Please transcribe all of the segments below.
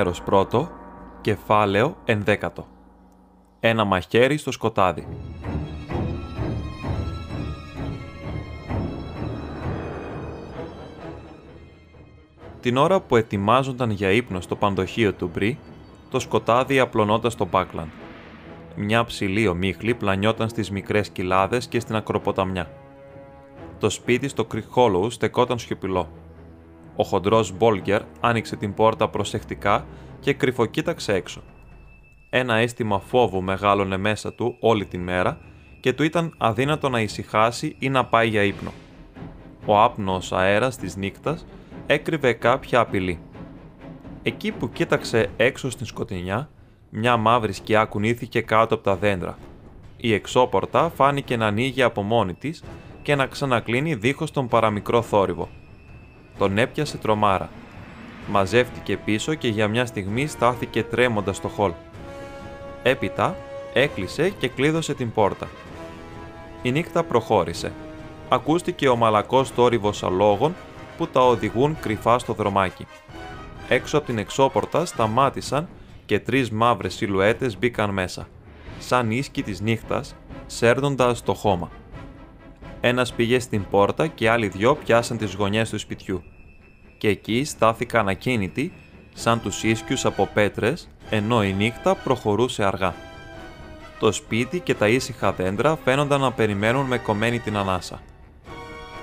Μέρος πρώτο, κεφάλαιο ενδέκατο. Ένα μαχαίρι στο σκοτάδι. Την ώρα που ετοιμάζονταν για ύπνο στο πανδοχείο του Μπρι, το σκοτάδι απλωνόταν στο Μπάκλαντ. Μια ψηλή ομίχλη πλανιόταν στις μικρές κοιλάδες και στην ακροποταμιά. Το σπίτι στο Κρυχόλου στεκόταν σιωπηλό. Ο χοντρός Μπόλγκερ άνοιξε την πόρτα προσεκτικά και κρυφοκοίταξε έξω. Ένα αίσθημα φόβου μεγάλωνε μέσα του όλη την μέρα και του ήταν αδύνατο να ησυχάσει ή να πάει για ύπνο. Ο άπνος αέρας της νύχτας έκρυβε κάποια απειλή. Εκεί που κοίταξε έξω στην σκοτεινιά, μια μαύρη σκιά κουνήθηκε κάτω από τα δέντρα. Η εξώπορτα φάνηκε να ανοίγει από μόνη της και να ξανακλίνει δίχως τον παραμικρό θόρυβο. Τον έπιασε τρομάρα. Μαζεύτηκε πίσω και για μια στιγμή στάθηκε τρέμοντας στο χολ. Έπειτα έκλεισε και κλείδωσε την πόρτα. Η νύχτα προχώρησε. Ακούστηκε ο μαλακός θόρυβος αλόγων που τα οδηγούν κρυφά στο δρομάκι. Έξω από την εξώπορτα σταμάτησαν και τρεις μαύρες σιλουέτες μπήκαν μέσα, σαν ίσκι της νύχτας, σέρνοντας το χώμα. Ένας πήγε στην πόρτα και άλλοι δυο πιάσαν τις γωνιές του σπιτιού. Και εκεί στάθηκαν ακίνητοι, σαν τους ίσκιους από πέτρες, ενώ η νύχτα προχωρούσε αργά. Το σπίτι και τα ήσυχα δέντρα φαίνονταν να περιμένουν με κομμένη την ανάσα.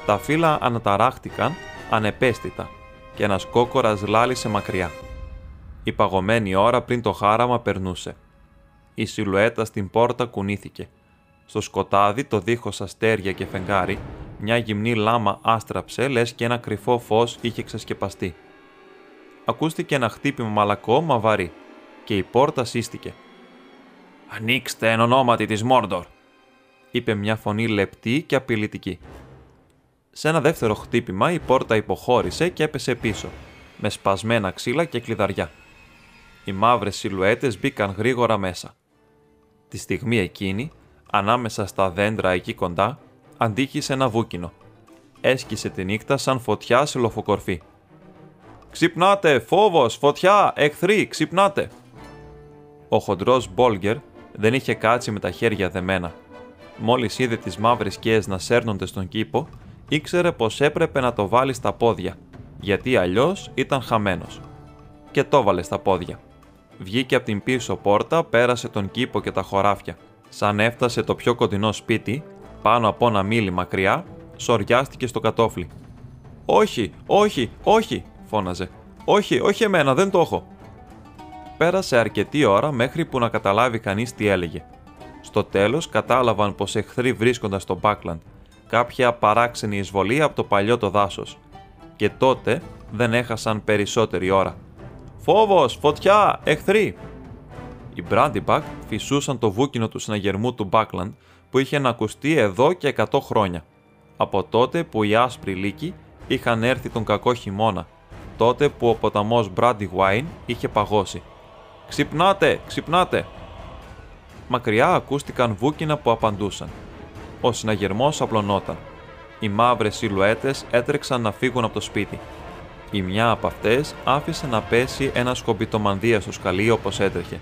Τα φύλλα αναταράχτηκαν ανεπαίσθητα και ένας κόκορας λάλησε μακριά. Η παγωμένη ώρα πριν το χάραμα περνούσε. Η σιλουέτα στην πόρτα κουνήθηκε. Στο σκοτάδι, το δίχως αστέρια και φεγγάρι, μια γυμνή λάμα άστραψε, λες και ένα κρυφό φως είχε ξεσκεπαστεί. Ακούστηκε ένα χτύπημα μαλακό μα βαρύ και η πόρτα σύστηκε. «Ανοίξτε εν ονόματι της Μόρντορ», είπε μια φωνή λεπτή και απειλητική. Σε ένα δεύτερο χτύπημα η πόρτα υποχώρησε και έπεσε πίσω, με σπασμένα ξύλα και κλειδαριά. Οι μαύρες σιλουέτες μπήκαν γρήγορα μέσα. Τη στιγμή εκείνη, ανάμεσα στα δέντρα εκεί κοντά, αντίχησε ένα βούκινο. Έσκησε τη νύχτα σαν φωτιά σε λοφοκορφή. «Ξυπνάτε! Φόβος! Φωτιά! Εχθροί! Ξυπνάτε!» Ο χοντρός Μπόλγκερ δεν είχε κάτσει με τα χέρια δεμένα. Μόλις είδε τις μαύρες σκιές να σέρνονται στον κήπο, ήξερε πως έπρεπε να το βάλει στα πόδια, γιατί αλλιώς ήταν χαμένος. Και το βάλε στα πόδια. Βγήκε από την πίσω πόρτα, πέρασε τον κήπο και τα χωράφια. Σαν έφτασε το πιο κοντινό σπίτι, πάνω από ένα μίλι μακριά, σοριάστηκε στο κατόφλι. «Όχι, όχι, όχι», φώναζε. «Όχι, όχι εμένα, δεν το έχω». Πέρασε αρκετή ώρα μέχρι που να καταλάβει κανείς τι έλεγε. Στο τέλος κατάλαβαν πως εχθροί βρίσκονταν στο Μπάκλαντ, κάποια παράξενη εισβολή από το παλιό το δάσος. Και τότε δεν έχασαν περισσότερη ώρα. «Φόβος! Φωτιά! Εχθροί!» Οι Μπράντιμπακ φυσούσαν το βούκινο του συναγερμού του Μπάκλαντ που είχε ανακουστεί εδώ και 100 χρόνια. Από τότε που οι άσπροι λύκοι είχαν έρθει τον κακό χειμώνα, τότε που ο ποταμός Brandywine είχε παγώσει. «Ξυπνάτε! Ξυπνάτε!» Μακριά ακούστηκαν βούκινα που απαντούσαν. Ο συναγερμός απλωνόταν. Οι μαύρες σιλουέτες έτρεξαν να φύγουν από το σπίτι. Η μια από αυτές άφησε να πέσει ένα σκομπιτομανδία στο σκαλί όπως έτρεχε.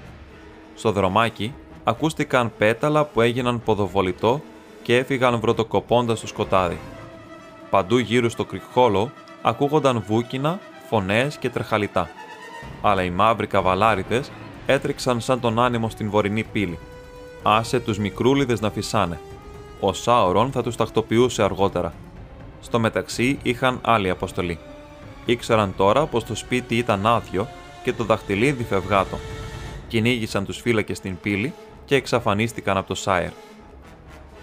Στο δρομάκι ακούστηκαν πέταλα που έγιναν ποδοβολητό και έφυγαν βρωτοκοπώντας στο σκοτάδι. Παντού γύρω στο κρυκχόλο ακούγονταν βούκινα, φωνές και τρεχαλιτά. Αλλά οι μαύροι καβαλάριδες έτρεξαν σαν τον άνεμο στην βορεινή πύλη. Άσε τους μικρούλιδες να φυσάνε. Ο Σάουρον θα τους τακτοποιούσε αργότερα. Στο μεταξύ είχαν άλλη αποστολή. Ήξεραν τώρα πως το σπίτι ήταν άδειο και το δαχτυλίδι φευγάτο. Κυνήγησαν τους φύλακες στην πύλη και εξαφανίστηκαν από το Σάιρ.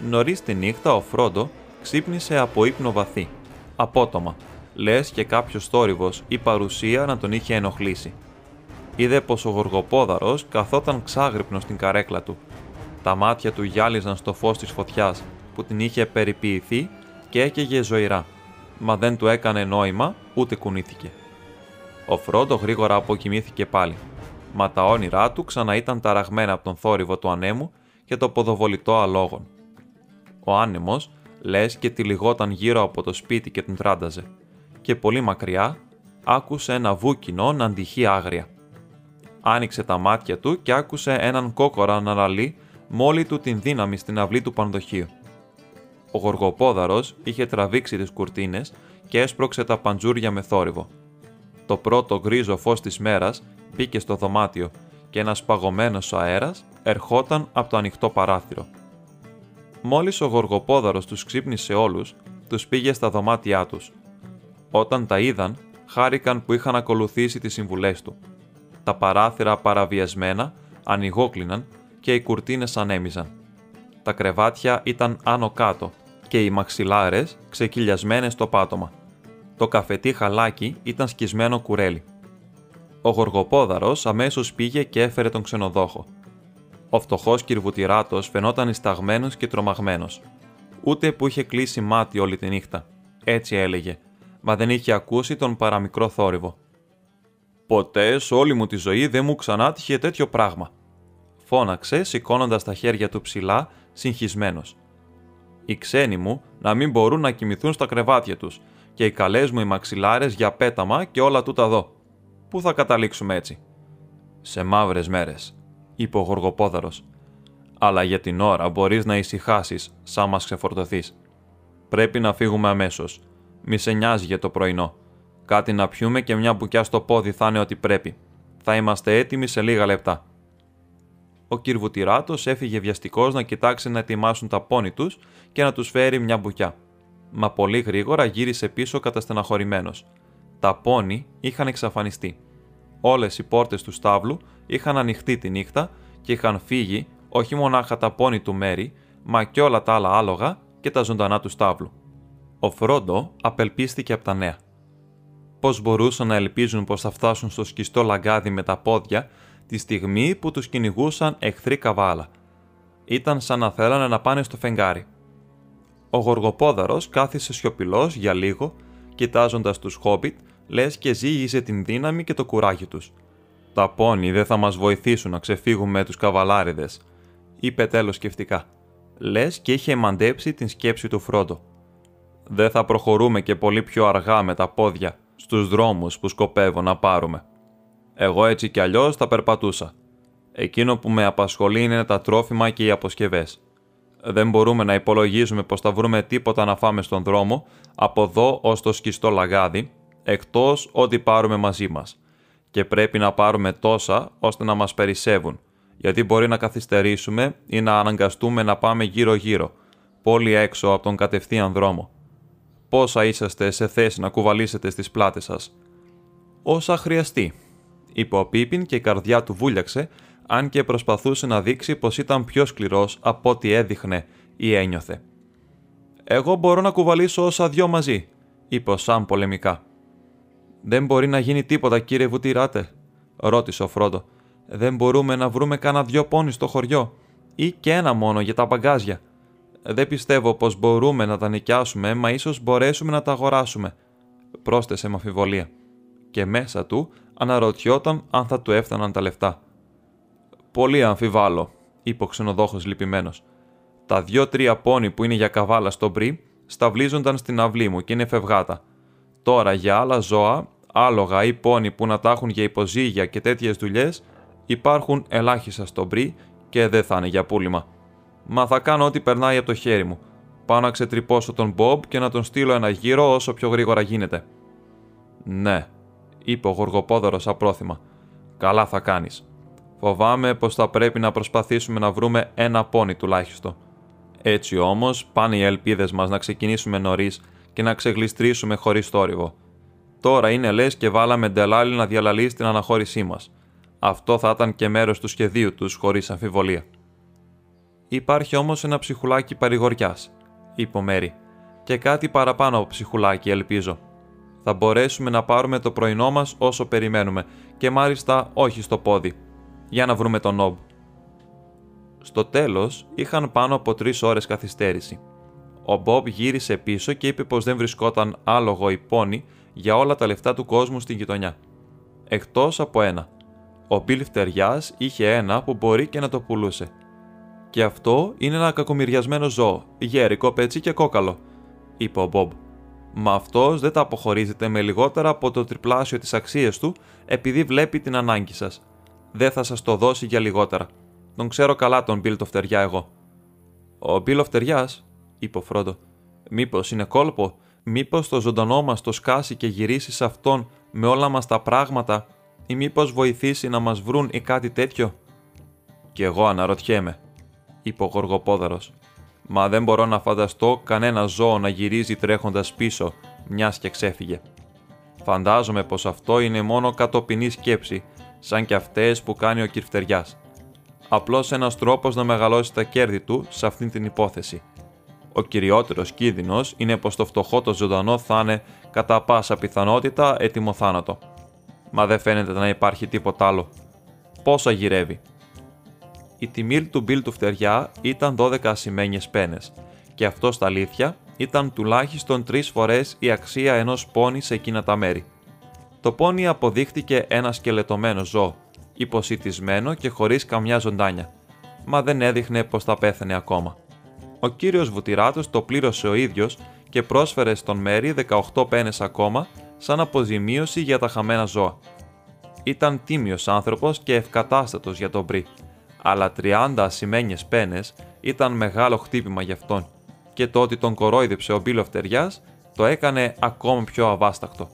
Νωρίς τη νύχτα ο Φρόντο ξύπνησε από ύπνο βαθύ, απότομα, λες και κάποιος θόρυβος ή παρουσία να τον είχε ενοχλήσει. Είδε πως ο Γοργοπόδαρος καθόταν ξάγρυπνο στην καρέκλα του. Τα μάτια του γυάλιζαν στο φως της φωτιάς που την είχε περιποιηθεί και έκαιγε ζωηρά, μα δεν του έκανε νόημα ούτε κουνήθηκε. Ο Φρόντο γρήγορα αποκοιμήθηκε πάλι, μα τα όνειρά του ξανά ήταν ταραγμένα από τον θόρυβο του ανέμου και το ποδοβολητό αλόγων. Ο άνεμος λες και τυλιγόταν γύρω από το σπίτι και τον τράνταζε, και πολύ μακριά άκουσε ένα βούκινο να αντυχεί άγρια. Άνοιξε τα μάτια του και άκουσε έναν κόκορα να λαλεί μόλι του την δύναμη στην αυλή του πανδοχείου. Ο γοργοπόδαρος είχε τραβήξει τις κουρτίνες και έσπρωξε τα παντζούρια με θόρυβο. Το πρώτο γκρίζο φως της μέρας μπήκε στο δωμάτιο και ένας παγωμένος αέρας ερχόταν από το ανοιχτό παράθυρο. Μόλις ο γοργοπόδαρος τους ξύπνησε όλους, τους πήγε στα δωμάτια τους. Όταν τα είδαν, χάρηκαν που είχαν ακολουθήσει τις συμβουλές του. Τα παράθυρα παραβιασμένα ανοιγόκλιναν και οι κουρτίνες ανέμιζαν. Τα κρεβάτια ήταν άνω κάτω και οι μαξιλάρες ξεκυλιασμένες στο πάτωμα. Το καφετί χαλάκι ήταν σκισμένο κουρέλι. Ο γοργοπόδαρος αμέσως πήγε και έφερε τον ξενοδόχο. Ο φτωχός κυρβουτηράτο φαινόταν ισταγμένο και τρομαγμένος. Ούτε που είχε κλείσει μάτι όλη τη νύχτα. Έτσι έλεγε, μα δεν είχε ακούσει τον παραμικρό θόρυβο. Ποτέ σε όλη μου τη ζωή δεν μου ξανά τύχε τέτοιο πράγμα. Φώναξε, σηκώνοντας τα χέρια του ψηλά, συγχυσμένος. Οι ξένοι μου να μην μπορούν να κοιμηθούν στα κρεβάτια τους και οι καλές μου οι μαξιλάρες για πέταμα και όλα τούτα εδώ. Πού θα καταλήξουμε έτσι; Σε μαύρες μέρες, είπε ο Γοργοπόδαρος. Αλλά για την ώρα μπορείς να ησυχάσεις, σαν μας ξεφορτωθείς. Πρέπει να φύγουμε αμέσως. Μη σε νοιάζει για το πρωινό. Κάτι να πιούμε και μια μπουκιά στο πόδι θα είναι ό,τι πρέπει. Θα είμαστε έτοιμοι σε λίγα λεπτά. Ο Κυρβουτηράτο έφυγε βιαστικός να κοιτάξει να ετοιμάσουν τα πόνι τους και να τους φέρει μια μπουκιά. Μα πολύ γρήγορα γύρισε πίσω καταστεναχωρημένος. Τα πόνι είχαν εξαφανιστεί. Όλες οι πόρτες του στάβλου είχαν ανοιχτεί τη νύχτα και είχαν φύγει όχι μονάχα τα πόνι του Μέρι, μα και όλα τα άλλα άλογα και τα ζωντανά του στάβλου. Ο Φρόντο απελπίστηκε από τα νέα. Πώς μπορούσαν να ελπίζουν πως θα φτάσουν στο σκιστό λαγκάδι με τα πόδια τη στιγμή που τους κυνηγούσαν εχθροί καβάλα. Ήταν σαν να θέλανε να πάνε στο φεγγάρι. Ο Γοργοπόδαρος κάθισε σιωπηλός για λίγο, κοιτάζοντας τους Χόμπιτ, λες και ζήγησε την δύναμη και το κουράγιο τους. Τα πόνι δεν θα μας βοηθήσουν να ξεφύγουμε με τους καβαλάριδες, είπε τέλος σκεφτικά. Λες και είχε μαντέψει την σκέψη του Φρόντο. Δεν θα προχωρούμε και πολύ πιο αργά με τα πόδια στους δρόμους που σκοπεύω να πάρουμε. Εγώ έτσι κι αλλιώς θα περπατούσα. Εκείνο που με απασχολεί είναι τα τρόφιμα και οι αποσκευές. Δεν μπορούμε να υπολογίζουμε πως θα βρούμε τίποτα να φάμε στον δρόμο από εδώ ως το σκιστό λαγάδι, εκτός ό,τι πάρουμε μαζί μας. Και πρέπει να πάρουμε τόσα ώστε να μας περισσεύουν, γιατί μπορεί να καθυστερήσουμε ή να αναγκαστούμε να πάμε γύρω-γύρω, πολύ έξω από τον κατευθείαν δρόμο. Πόσα είσαστε σε θέση να κουβαλήσετε στις πλάτες σας; Όσα χρειαστεί, είπε ο Πίπιν και η καρδιά του βούλιαξε, αν και προσπαθούσε να δείξει πως ήταν πιο σκληρός από ό,τι έδειχνε ή ένιωθε. «Εγώ μπορώ να κουβαλήσω όσα δυο μαζί», είπε ο Σαμ πολεμικά. «Δεν μπορεί να γίνει τίποτα, κύριε Βουτυράτε», ρώτησε ο Φρόντο. «Δεν μπορούμε να βρούμε κανένα δυο πόνι στο χωριό, ή και ένα μόνο για τα μπαγκάζια. Δεν πιστεύω πως μπορούμε να τα νοικιάσουμε, μα ίσως μπορέσουμε να τα αγοράσουμε», πρόσθεσε με αφιβολία. Και μέσα του αναρωτιόταν αν θα του έφταναν τα λεφτά. Πολύ αμφιβάλλω, είπε ο ξενοδόχος λυπημένος. Τα δυο-τρία πόνι που είναι για καβάλα στο μπρι σταυλίζονταν στην αυλή μου και είναι φευγάτα. Τώρα για άλλα ζώα, άλογα ή πόνι που να τα έχουν για υποζύγια και τέτοιες δουλειές, υπάρχουν ελάχιστα στο μπρι και δεν θα είναι για πούλημα. Μα θα κάνω ό,τι περνάει από το χέρι μου. Πάω να ξετρυπώσω τον Μπομπ και να τον στείλω ένα γύρο όσο πιο γρήγορα γίνεται. Ναι, είπε ο Γοργοπόδωρος απρόθυμα. Καλά θα κάνεις. Φοβάμαι πως θα πρέπει να προσπαθήσουμε να βρούμε ένα πόνι τουλάχιστον. Έτσι όμως πάνε οι ελπίδες μας να ξεκινήσουμε νωρίς και να ξεγλιστρήσουμε χωρίς θόρυβο. Τώρα είναι λες και βάλαμε ντελάλι να διαλαλεί την αναχώρησή μας. Αυτό θα ήταν και μέρος του σχεδίου τους χωρίς αμφιβολία. Υπάρχει όμως ένα ψυχουλάκι παρηγοριάς, είπε ο Μέρι. Και κάτι παραπάνω από ψυχουλάκι, ελπίζω. Θα μπορέσουμε να πάρουμε το πρωινό μας όσο περιμένουμε και μάλιστα όχι στο πόδι. Για να βρούμε τον Νόμπ. Στο τέλος, είχαν πάνω από τρεις ώρες καθυστέρηση. Ο Μπομπ γύρισε πίσω και είπε πως δεν βρισκόταν άλογο ή πόνι για όλα τα λεφτά του κόσμου στην γειτονιά. Εκτός από ένα. Ο Μπιλ Φτεριάς είχε ένα που μπορεί και να το πουλούσε. Και αυτό είναι ένα κακομοιριασμένο ζώο, γέρικο, πετσί και κόκαλο, είπε ο Μπομπ. Μα αυτός δεν τα αποχωρίζεται με λιγότερα από το τριπλάσιο της αξίας του επειδή βλέπει την ανάγκη σας. Δεν θα σας το δώσει για λιγότερα. Τον ξέρω καλά τον Μπιλ το φτεριά εγώ. Ο Μπιλ ο φτεριάς, είπε ο Φρόντο. Μήπως είναι κόλπο, μήπως το ζωντανό μας το σκάσει και γυρίσει σε αυτόν με όλα μας τα πράγματα, ή μήπως βοηθήσει να μας βρουν ή κάτι τέτοιο; Κι εγώ αναρωτιέμαι, είπε ο Γοργοπόδαρος. Μα δεν μπορώ να φανταστώ κανένα ζώο να γυρίζει τρέχοντας πίσω, μιας και ξέφυγε. Φαντάζομαι πως αυτό είναι μόνο κατοπινή σκέψη, σαν και αυτές που κάνει ο κυρφτεριάς. Απλώς ένας τρόπος να μεγαλώσει τα κέρδη του σε αυτήν την υπόθεση. Ο κυριότερος κίνδυνος είναι πως το φτωχό το ζωντανό θα είναι κατά πάσα πιθανότητα έτοιμο θάνατο. Μα δεν φαίνεται να υπάρχει τίποτα άλλο. Πόσα γυρεύει, η τιμή του μπιλ του φτεριά ήταν 12 ασημένιες πένες, και αυτό στα αλήθεια ήταν τουλάχιστον τρεις φορές η αξία ενός πόνι σε εκείνα τα μέρη. Το πόνι αποδείχτηκε ένα σκελετωμένο ζώο, υποσυτισμένο και χωρίς καμιά ζωντάνια, μα δεν έδειχνε πως θα πέθανε ακόμα. Ο κύριος Βουτυράτος το πλήρωσε ο ίδιος και πρόσφερε στον Μέρι 18 πένες ακόμα σαν αποζημίωση για τα χαμένα ζώα. Ήταν τίμιος άνθρωπος και ευκατάστατος για τον Μπρι, αλλά 30 ασημένιες πένες ήταν μεγάλο χτύπημα για αυτόν και το ότι τον κορόιδεψε ο Μπίλο το έκανε ακόμη πιο αβάσταχτο.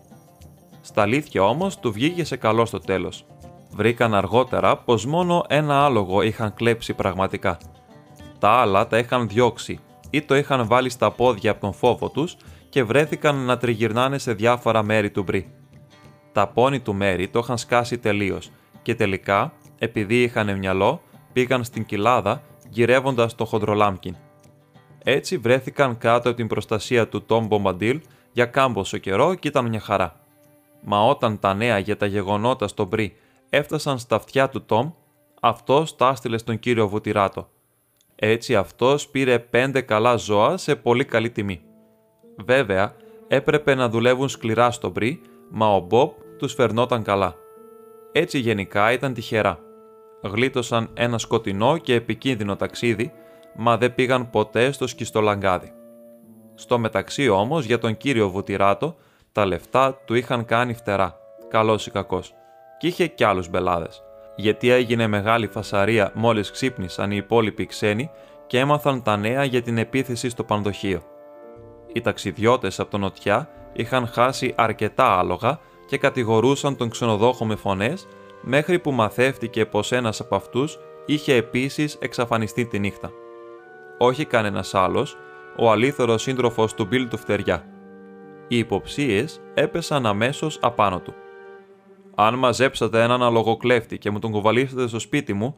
Στα αλήθεια όμως του βγήκε σε καλό στο τέλος. Βρήκαν αργότερα πως μόνο ένα άλογο είχαν κλέψει πραγματικά. Τα άλλα τα είχαν διώξει ή το είχαν βάλει στα πόδια από τον φόβο τους και βρέθηκαν να τριγυρνάνε σε διάφορα μέρη του μπρι. Τα πόνι του μέρη το είχαν σκάσει τελείως και τελικά, επειδή είχαν μυαλό, πήγαν στην κοιλάδα γυρεύοντας το χοντρολάμπκιν. Έτσι βρέθηκαν κάτω από την προστασία του Τόμ Μπομπαντήλ για κάμποσο καιρό και ήταν μια χαρά. Μα όταν τα νέα για τα γεγονότα στο Μπρι έφτασαν στα αυτιά του Τόμ, αυτός τα έστειλε στον κύριο Βουτυράτο. Έτσι αυτός πήρε πέντε καλά ζώα σε πολύ καλή τιμή. Βέβαια, έπρεπε να δουλεύουν σκληρά στο Μπρι, μα ο Μπομπ τους φερνόταν καλά. Έτσι γενικά ήταν τυχερά γλίτωσαν ένα σκοτεινό και επικίνδυνο ταξίδι, μα δεν πήγαν ποτέ στο σκιστολαγκάδι. Στο μεταξύ όμως για τον κύριο Βουτυράτο τα λεφτά του είχαν κάνει φτερά, καλός ή κακός, και είχε κι άλλους μπελάδες, γιατί έγινε μεγάλη φασαρία μόλις ξύπνησαν οι υπόλοιποι ξένοι και έμαθαν τα νέα για την επίθεση στο πανδοχείο. Οι ταξιδιώτες από τον Νοτιά είχαν χάσει αρκετά άλογα και κατηγορούσαν τον ξενοδόχο με φωνές μέχρι που μαθεύτηκε πως ένας από αυτούς είχε επίσης εξαφανιστεί τη νύχτα. Όχι κανένας άλλος, ο αλήθωρος σύντροφος του Μπιλ του Φτεριά. Οι υποψίες έπεσαν αμέσως απάνω του. «Αν μαζέψατε έναν αλογοκλέφτη και μου τον κουβαλήσετε στο σπίτι μου»,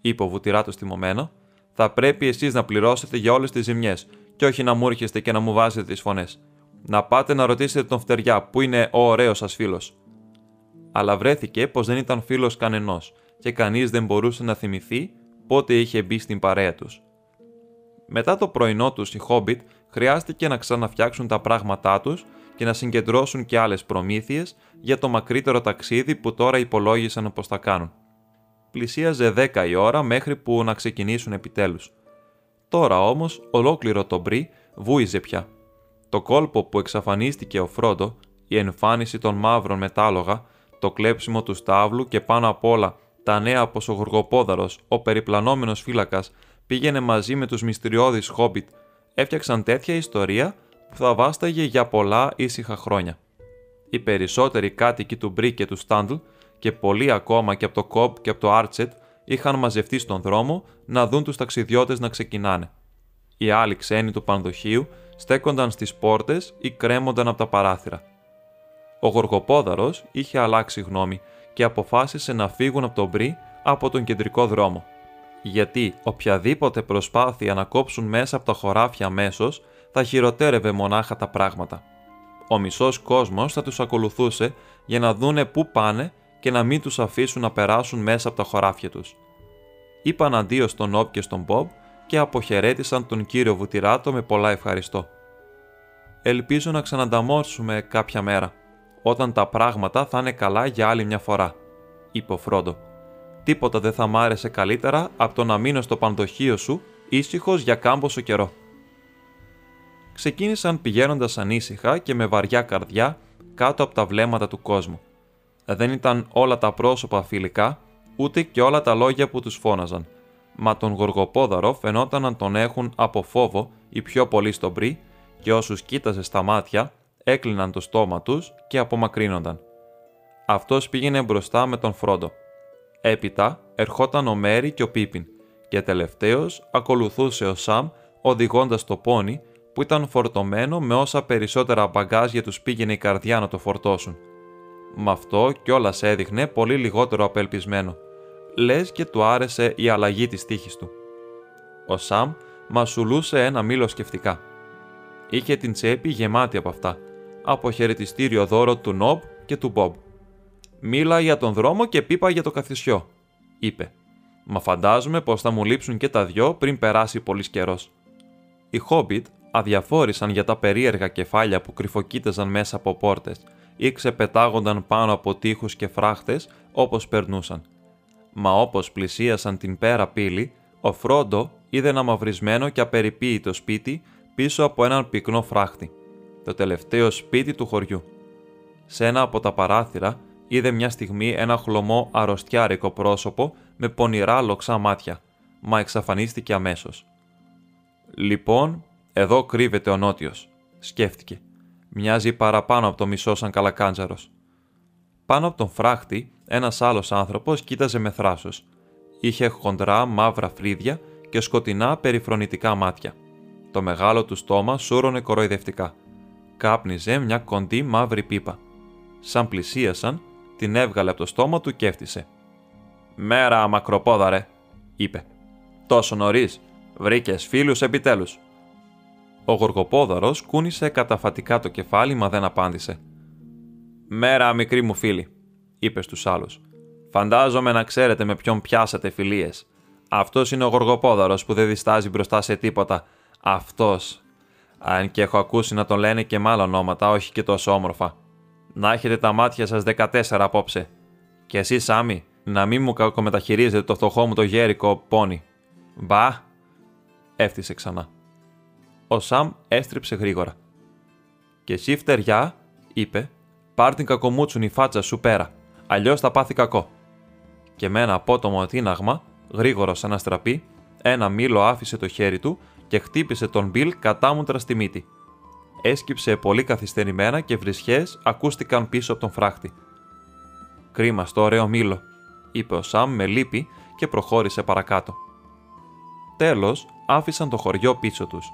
είπε ο βουτυράτος τιμωμένο, «θα πρέπει εσείς να πληρώσετε για όλες τις ζημιές και όχι να μου έρχεστε και να μου βάζετε τις φωνές. Να πάτε να ρωτήσετε τον Φτεριά που είναι ο ωραίος σας φίλος αλλά βρέθηκε πως δεν ήταν φίλος κανενός και κανείς δεν μπορούσε να θυμηθεί πότε είχε μπει στην παρέα τους. Μετά το πρωινό τους οι Χόμπιτ χρειάστηκε να ξαναφτιάξουν τα πράγματά τους και να συγκεντρώσουν και άλλες προμήθειες για το μακρύτερο ταξίδι που τώρα υπολόγισαν πως θα κάνουν. Πλησίαζε 10 η ώρα μέχρι που να ξεκινήσουν επιτέλους. Τώρα όμως ολόκληρο το μπρι βούιζε πια. Το κόλπο που εξαφανίστηκε ο Φρόντο, η εμφάνιση των μαύρων μετάλογα, το κλέψιμο του στάβλου και πάνω απ' όλα τα νέα πως ο Γοργοπόδαρος, ο περιπλανόμενος φύλακας, πήγαινε μαζί με τους μυστηριώδεις Χόμπιτ, έφτιαξαν τέτοια ιστορία που θα βάσταγε για πολλά ήσυχα χρόνια. Οι περισσότεροι κάτοικοι του Μπρί και του Στάντλ και πολλοί ακόμα και από το Κόμπ και από το Άρτσετ είχαν μαζευτεί στον δρόμο να δουν τους ταξιδιώτες να ξεκινάνε. Οι άλλοι ξένοι του πανδοχείου στέκονταν στις πόρτες ή κρέμονταν από τα παράθυρα. Ο Γοργοπόδαρος είχε αλλάξει γνώμη και αποφάσισε να φύγουν από τον Μπρι από τον κεντρικό δρόμο. γιατί οποιαδήποτε προσπάθεια να κόψουν μέσα από τα χωράφια αμέσως θα χειροτέρευε μονάχα τα πράγματα. Ο μισός κόσμος θα τους ακολουθούσε για να δούνε πού πάνε και να μην τους αφήσουν να περάσουν μέσα από τα χωράφια τους. Είπαν αντίο στον Νόπ και στον Μπομπ και αποχαιρέτησαν τον κύριο Βουτυράτο με πολλά ευχαριστώ. Ελπίζω να ξανανταμώσουμε κάποια μέρα, όταν τα πράγματα θα είναι καλά για άλλη μια φορά, είπε ο Φρόντο. Τίποτα δεν θα μ' άρεσε καλύτερα από το να μείνω στο πανδοχείο σου ήσυχος για κάμποσο καιρό. Ξεκίνησαν πηγαίνοντας ανήσυχα και με βαριά καρδιά κάτω από τα βλέμματα του κόσμου. Δεν ήταν όλα τα πρόσωπα φιλικά, ούτε και όλα τα λόγια που τους φώναζαν. Μα τον Γοργοπόδαρο φαινόταν να τον έχουν από φόβο οι πιο πολλοί στον πρι και όσους κοίταζε στα μάτια έκλειναν το στόμα τους και απομακρύνονταν. Αυτός πήγαινε μπροστά με τον Φρόντο. Έπειτα ερχόταν ο Μέρι και ο Πίπιν και τελευταίος ακολουθούσε ο Σαμ οδηγώντας το πόνι που ήταν φορτωμένο με όσα περισσότερα μπαγκάζια τους πήγαινε η καρδιά να το φορτώσουν. Με αυτό κιόλας έδειχνε πολύ λιγότερο απελπισμένο. Λες και του άρεσε η αλλαγή της τύχης του. Ο Σαμ μασουλούσε ένα μήλο σκεφτικά. Είχε την τσέπη γεμάτη από αυτά, από χαιρετιστήριο δώρο του Νόμπ και του Μπομπ. «Μίλα για τον δρόμο και πίπα για το καθισιό», είπε. «Μα φαντάζομαι πως θα μου λείψουν και τα δυο πριν περάσει πολύς καιρός. Οι Χόμπιτ αδιαφόρησαν για τα περίεργα κεφάλια που κρυφοκοίταζαν μέσα από πόρτες ή ξεπετάγονταν πάνω από τείχους και φράχτες όπως περνούσαν. Μα όπως πλησίασαν την πέρα πύλη, ο Φρόντο είδε ένα μαυρισμένο και απεριποίητο σπίτι πίσω από έναν πυκνό φράχτη. Το τελευταίο σπίτι του χωριού. Σε ένα από τα παράθυρα είδε μια στιγμή ένα χλωμό αρρωστιάρικο πρόσωπο με πονηρά λοξά μάτια, μα εξαφανίστηκε αμέσως. «Λοιπόν, εδώ κρύβεται ο Νότιος», σκέφτηκε. «Μοιάζει παραπάνω από το μισό σαν καλακάντζαρος». Πάνω από τον φράχτη, ένας άλλος άνθρωπος κοίταζε με θράσος. Είχε χοντρά μαύρα φρύδια και σκοτεινά περιφρονητικά μάτια. Το μεγάλο του στόμα σούρωνε κοροϊδευτικά. Κάπνιζε μια κοντή μαύρη πίπα. Σαν πλησίασαν, την έβγαλε από το στόμα του και έφτισε. «Μέρα, μακροπόδαρε», είπε. «Τόσο νωρίς, βρήκες φίλους επιτέλους. Ο Γοργοπόδαρος κούνησε καταφατικά το κεφάλι, μα δεν απάντησε. «Μέρα, μικρή μου φίλη», είπε στους άλλους. «Φαντάζομαι να ξέρετε με ποιον πιάσατε φιλίες. Αυτός είναι ο Γοργοπόδαρος που δεν διστάζει μπροστά σε τίποτα. Αυτός. Αν και έχω ακούσει να τον λένε και με άλλα ονόματα, όχι και τόσο όμορφα. Να έχετε τα μάτια σας 14 απόψε. Και εσύ, Σάμι, να μην μου κακομεταχειρίζετε το φτωχό μου το γέρικο πόνι. Μπα, έφτιασε ξανά. Ο Σαμ έστριψε γρήγορα. Και εσύ φτεριά, είπε, πάρ την κακομούτσουν η φάτσα σου πέρα, αλλιώς θα πάθει κακό. Και με ένα απότομο τίναγμα, γρήγορο σαν αστραπή, ένα μήλο άφησε το χέρι του και χτύπησε τον Μπιλ κατάμουτρα στη μύτη. Έσκυψε πολύ καθυστερημένα και βρισχές ακούστηκαν πίσω από τον φράχτη. Κρίμα στο ωραίο μήλο, είπε ο Σαμ με λύπη και προχώρησε παρακάτω. Τέλος, άφησαν το χωριό πίσω τους.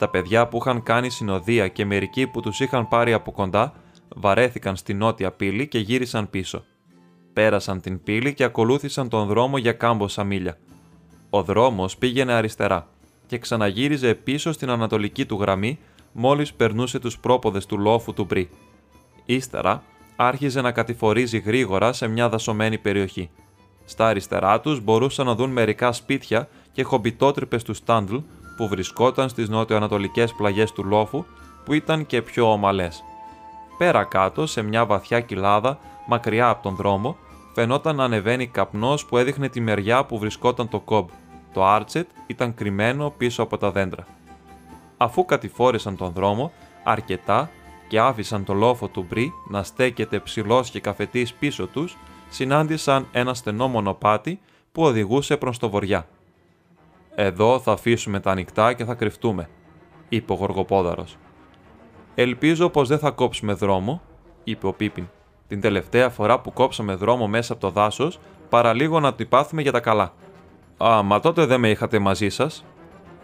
Τα παιδιά που είχαν κάνει συνοδεία και μερικοί που τους είχαν πάρει από κοντά βαρέθηκαν στη νότια πύλη και γύρισαν πίσω. Πέρασαν την πύλη και ακολούθησαν τον δρόμο για κάμποσα μίλια. Ο δρόμος πήγαινε αριστερά και ξαναγύριζε πίσω στην ανατολική του γραμμή μόλις περνούσε τους πρόποδες του λόφου του Μπρι. Ύστερα άρχιζε να κατηφορίζει γρήγορα σε μια δασωμένη περιοχή. Στα αριστερά τους μπορούσαν να δουν μερικά σπίτια και χομπιτότρυπες του Στάντλ που βρισκόταν στις νοτιοανατολικέ πλαγιές του λόφου που ήταν και πιο ομαλές. Πέρα κάτω, σε μια βαθιά κοιλάδα, μακριά από τον δρόμο, φαινόταν να ανεβαίνει καπνός που έδειχνε τη μεριά που βρισκόταν το κόμπ. Το Άρτσετ ήταν κρυμμένο πίσω από τα δέντρα. Αφού κατηφόρησαν τον δρόμο αρκετά και άφησαν το λόφο του Μπρι να στέκεται ψηλός και καφετής πίσω τους, συνάντησαν ένα στενό μονοπάτι που οδηγούσε προς το βοριά. «Εδώ θα αφήσουμε τα ανοιχτά και θα κρυφτούμε», είπε ο Γοργοπόδαρος. «Ελπίζω πως δεν θα κόψουμε δρόμο», είπε ο Πίπιν. «Την τελευταία φορά που κόψαμε δρόμο μέσα από το δάσος, παραλίγο να το πάθουμε για τα καλά». «Α, μα τότε δεν με είχατε μαζί σας»,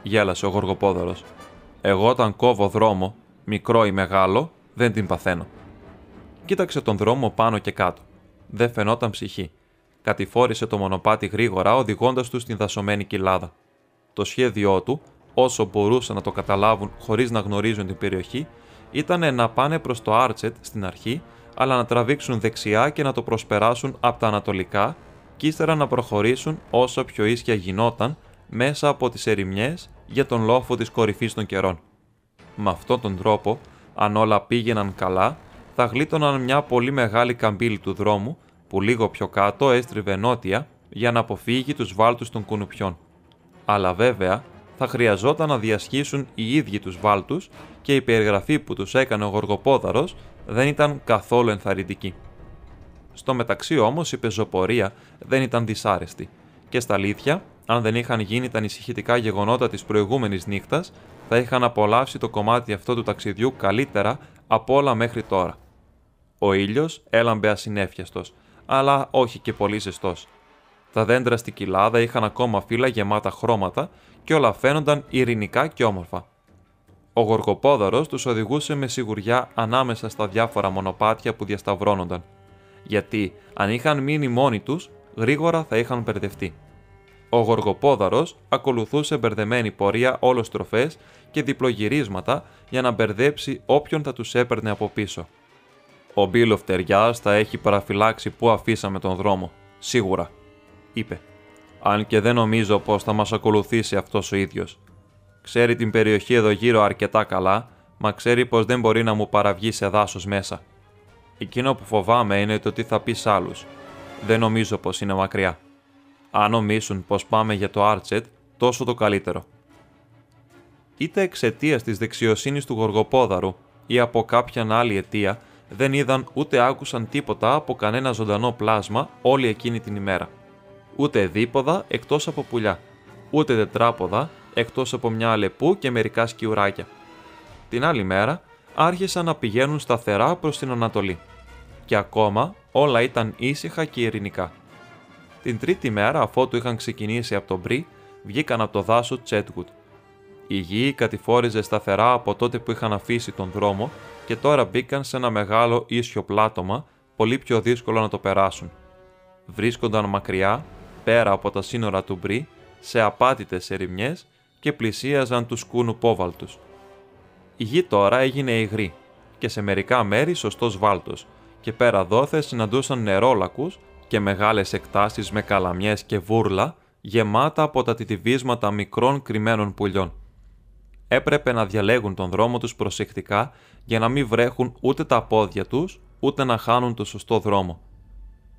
γέλασε ο Γοργοπόδαρος. «Εγώ όταν κόβω δρόμο, μικρό ή μεγάλο, δεν την παθαίνω». Κοίταξε τον δρόμο πάνω και κάτω. Δεν φαινόταν ψυχή. Κατηφόρησε το μονοπάτι γρήγορα, οδηγώντας του στην δασωμένη κοιλάδα. Το σχέδιό του, όσο μπορούσαν να το καταλάβουν χωρίς να γνωρίζουν την περιοχή, ήταν να πάνε προς το Άρτσετ στην αρχή, αλλά να τραβήξουν δεξιά και να το προσπεράσουν από τα ανατολικά, και ύστερα να προχωρήσουν όσο πιο ίσια γινόταν μέσα από τις ερημιές για τον λόφο της κορυφής των καιρών. Με αυτόν τον τρόπο, αν όλα πήγαιναν καλά, θα γλίτωναν μια πολύ μεγάλη καμπύλη του δρόμου που λίγο πιο κάτω έστριβε νότια για να αποφύγει τους βάλτους των κουνουπιών. Αλλά βέβαια θα χρειαζόταν να διασχίσουν οι ίδιοι τους βάλτους και η περιγραφή που τους έκανε ο Γοργοπόδαρος δεν ήταν καθόλου ενθαρρυντική. Στο μεταξύ όμως η πεζοπορία δεν ήταν δυσάρεστη και στα αλήθεια, αν δεν είχαν γίνει τα ανησυχητικά γεγονότα της προηγούμενης νύχτας, θα είχαν απολαύσει το κομμάτι αυτό του ταξιδιού καλύτερα από όλα μέχρι τώρα. Ο ήλιος έλαμπε ασυνέφιαστος, αλλά όχι και πολύ ζεστός. Τα δέντρα στην κοιλάδα είχαν ακόμα φύλλα γεμάτα χρώματα και όλα φαίνονταν ειρηνικά και όμορφα. Ο γοργοπόδαρος τους οδηγούσε με σιγουριά ανάμεσα στα διάφορα μονοπάτια που διασταυρώνονταν, γιατί αν είχαν μείνει μόνοι τους, γρήγορα θα είχαν μπερδευτεί. Ο Γοργοπόδαρος ακολουθούσε μπερδεμένη πορεία όλος στροφές και διπλογυρίσματα για να μπερδέψει όποιον θα τους έπαιρνε από πίσω. Ο Μπίλοφ Τεριάς θα έχει παραφυλάξει που αφήσαμε τον δρόμο, σίγουρα, είπε. Αν και δεν νομίζω πως θα μας ακολουθήσει αυτός ο ίδιος. Ξέρει την περιοχή εδώ γύρω αρκετά καλά, μα ξέρει πως δεν μπορεί να μου παραβγεί σε δάσος μέσα. Εκείνο που φοβάμαι είναι το τι θα πεις σ' άλλους. Δεν νομίζω πως είναι μακριά. Αν νομίσουν πως πάμε για το Άρτσετ, τόσο το καλύτερο. Είτε εξαιτίας της δεξιοσύνης του Γοργοπόδαρου ή από κάποιαν άλλη αιτία, δεν είδαν ούτε άκουσαν τίποτα από κανένα ζωντανό πλάσμα όλη εκείνη την ημέρα. Ούτε δίποδα εκτός από πουλιά, ούτε τετράποδα εκτός από μια αλεπού και μερικά σκιουράκια. Την άλλη μέρα άρχισαν να πηγαίνουν σταθερά προς την Ανατολή. Και ακόμα όλα ήταν ήσυχα και ειρηνικά. Την τρίτη μέρα, αφότου είχαν ξεκινήσει από τον Μπρι, βγήκαν από το δάσο Τσέτγουτ. Η γη κατηφόριζε σταθερά από τότε που είχαν αφήσει τον δρόμο και τώρα μπήκαν σε ένα μεγάλο ίσιο πλάτωμα, πολύ πιο δύσκολο να το περάσουν. Βρίσκονταν μακριά, πέρα από τα σύνορα του Μπρι, σε απάτητες ερημιές και πλησίαζαν τους κούνου πόβαλτους. Η γη τώρα έγινε υγρή και σε μερικά μέρη σωστός βάλτος και πέρα δόθε συναντούσαν νερόλακους και μεγάλες εκτάσεις με καλαμιές και βούρλα γεμάτα από τα τιτιβίσματα μικρών κρυμμένων πουλιών. Έπρεπε να διαλέγουν τον δρόμο τους προσεκτικά για να μην βρέχουν ούτε τα πόδια τους, ούτε να χάνουν το σωστό δρόμο.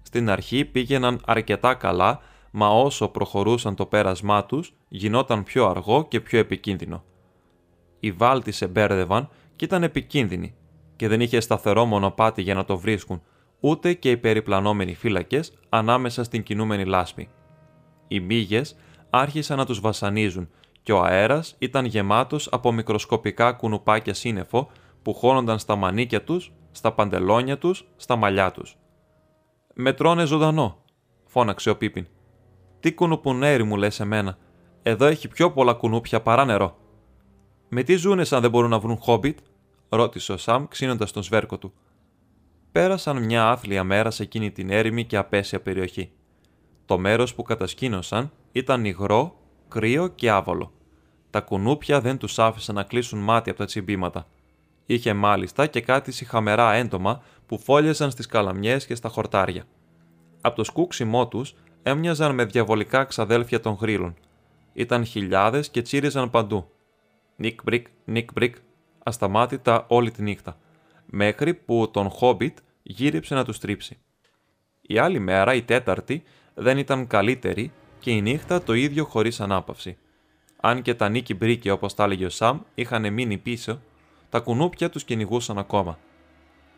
Στην αρχή πήγαιναν αρκετά καλά, μα όσο προχωρούσαν το πέρασμά τους, γινόταν πιο αργό και πιο επικίνδυνο. Οι βάλτοι σε μπέρδευαν και ήταν επικίνδυνοι και δεν είχε σταθερό μονοπάτι για να το βρίσκουν, ούτε και οι περιπλανόμενοι φύλακες ανάμεσα στην κινούμενη λάσπη. Οι μύγες άρχισαν να τους βασανίζουν και ο αέρας ήταν γεμάτος από μικροσκοπικά κουνουπάκια σύννεφο που χώνονταν στα μανίκια τους, στα παντελόνια τους, στα μαλλιά τους. Με τρώνε ζωντανό, φώναξε ο Πίπιν. Τι κουνουπονέρι μου λες εμένα, εδώ έχει πιο πολλά κουνούπια παρά νερό. Με τι ζούνε αν δεν μπορούν να βρουν χόμπιτ, ρώτησε ο Σαμ ξύνοντας τον σβέρκο του. Πέρασαν μια άθλια μέρα σε εκείνη την έρημη και απέσια περιοχή. Το μέρος που κατασκήνωσαν ήταν υγρό, κρύο και άβολο. Τα κουνούπια δεν τους άφησαν να κλείσουν μάτια από τα τσιμπήματα. Είχε μάλιστα και κάτι συχαμερά έντομα που φόλιαζαν στις καλαμιές και στα χορτάρια. Από το σκούξιμό τους έμοιαζαν με διαβολικά ξαδέλφια των γρύλων. Ήταν χιλιάδες και τσίριζαν παντού. Νικ μπρικ, νικ μπρικ, ασταμάτητα όλη τη νύχτα, μέχρι που των Χόμπιτ κόντεψε να να τους στρίψει. Η άλλη μέρα, η τέταρτη, δεν ήταν καλύτερη και η νύχτα το ίδιο χωρίς ανάπαυση. Αν και τα νικ μπρικ, όπως τα έλεγε ο Σαμ, είχαν μείνει πίσω, τα κουνούπια τους κυνηγούσαν ακόμα.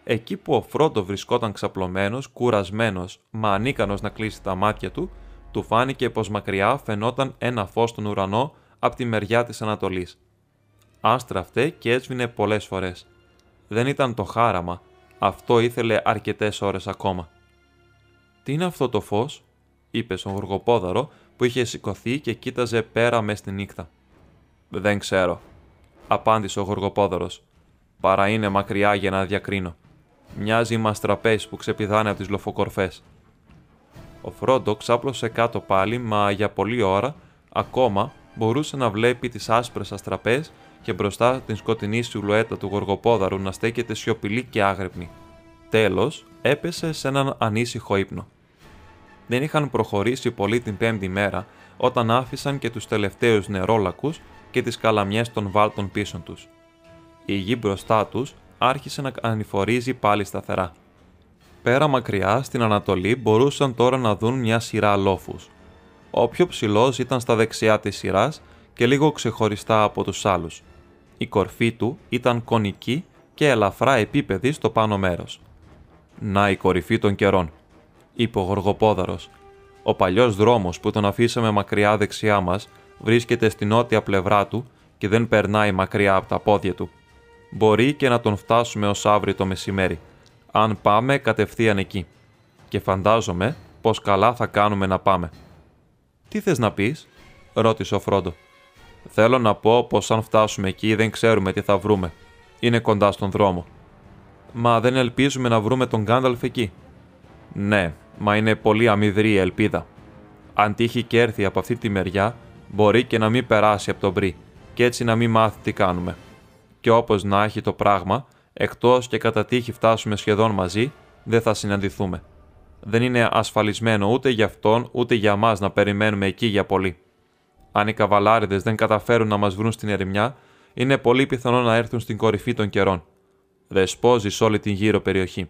Εκεί που ο Φρόντο βρισκόταν ξαπλωμένος, κουρασμένος, μα ανίκανος να κλείσει τα μάτια του, του φάνηκε πως μακριά φαινόταν ένα φως στον ουρανό από τη μεριά της Ανατολής. Άστραφτε και έσβηνε πολλές φορές. Δεν ήταν το χάραμα, αυτό ήθελε αρκετές ώρες ακόμα. Τι είναι αυτό το φως, είπε στον γοργοπόδαρο που είχε σηκωθεί και κοίταζε πέρα μες στη νύχτα. Δεν ξέρω, απάντησε ο γοργοπόδαρος. Παρά είναι μακριά για να διακρίνω. Μοιάζει μα τραπέζι που ξεπηδάνε από τις λοφοκορφές. Ο Ο Φρόντο ξάπλωσε κάτω πάλι, μα για πολλή ώρα ακόμα μπορούσε να βλέπει τις άσπρες αστραπές και μπροστά την σκοτεινή σιλουέτα του γοργοπόδαρου να στέκεται σιωπηλή και άγρυπνη. Τέλος, έπεσε σε έναν ανήσυχο ύπνο. Δεν είχαν προχωρήσει πολύ την πέμπτη μέρα όταν άφησαν και τους τελευταίους νερόλακους και τις καλαμιές των βάλτων πίσω τους. Η γη μπροστά τους άρχισε να ανηφορίζει πάλι σταθερά. Πέρα μακριά, στην Ανατολή, μπορούσαν τώρα να δουν μια σειρά λόφους. Ο πιο ψηλός ήταν στα δεξιά της σειράς και λίγο ξεχωριστά από τους άλλους. Η κορφή του ήταν κονική και ελαφρά επίπεδη στο πάνω μέρος. «Να η κορυφή των καιρών», είπε ο Γοργοπόδαρος. «Ο παλιός δρόμος που τον αφήσαμε μακριά δεξιά μας βρίσκεται στη νότια πλευρά του και δεν περνάει μακριά από τα πόδια του. Μπορεί και να τον φτάσουμε ως αύριο το μεσημέρι, αν πάμε κατευθείαν εκεί. Και φαντάζομαι πως καλά θα κάνουμε να πάμε». «Τι θες να πεις» ρώτησε ο Φρόντο. Θέλω να πω πως αν φτάσουμε εκεί δεν ξέρουμε τι θα βρούμε. Είναι κοντά στον δρόμο. Μα δεν ελπίζουμε να βρούμε τον Γκάνταλφ εκεί. Ναι, μα είναι πολύ αμυδρή η ελπίδα. Αν τύχει και έρθει από αυτή τη μεριά, μπορεί και να μην περάσει από τον Μπρι και έτσι να μην μάθει τι κάνουμε. Και όπως να έχει το πράγμα, εκτός και κατά τύχη φτάσουμε σχεδόν μαζί, δεν θα συναντηθούμε. Δεν είναι ασφαλισμένο ούτε για αυτόν ούτε για μας να περιμένουμε εκεί για πολύ. Αν οι καβαλάριδες δεν καταφέρουν να μας βρουν στην ερημιά, είναι πολύ πιθανό να έρθουν στην κορυφή των καιρών. Δεσπόζει σε όλη την γύρω περιοχή.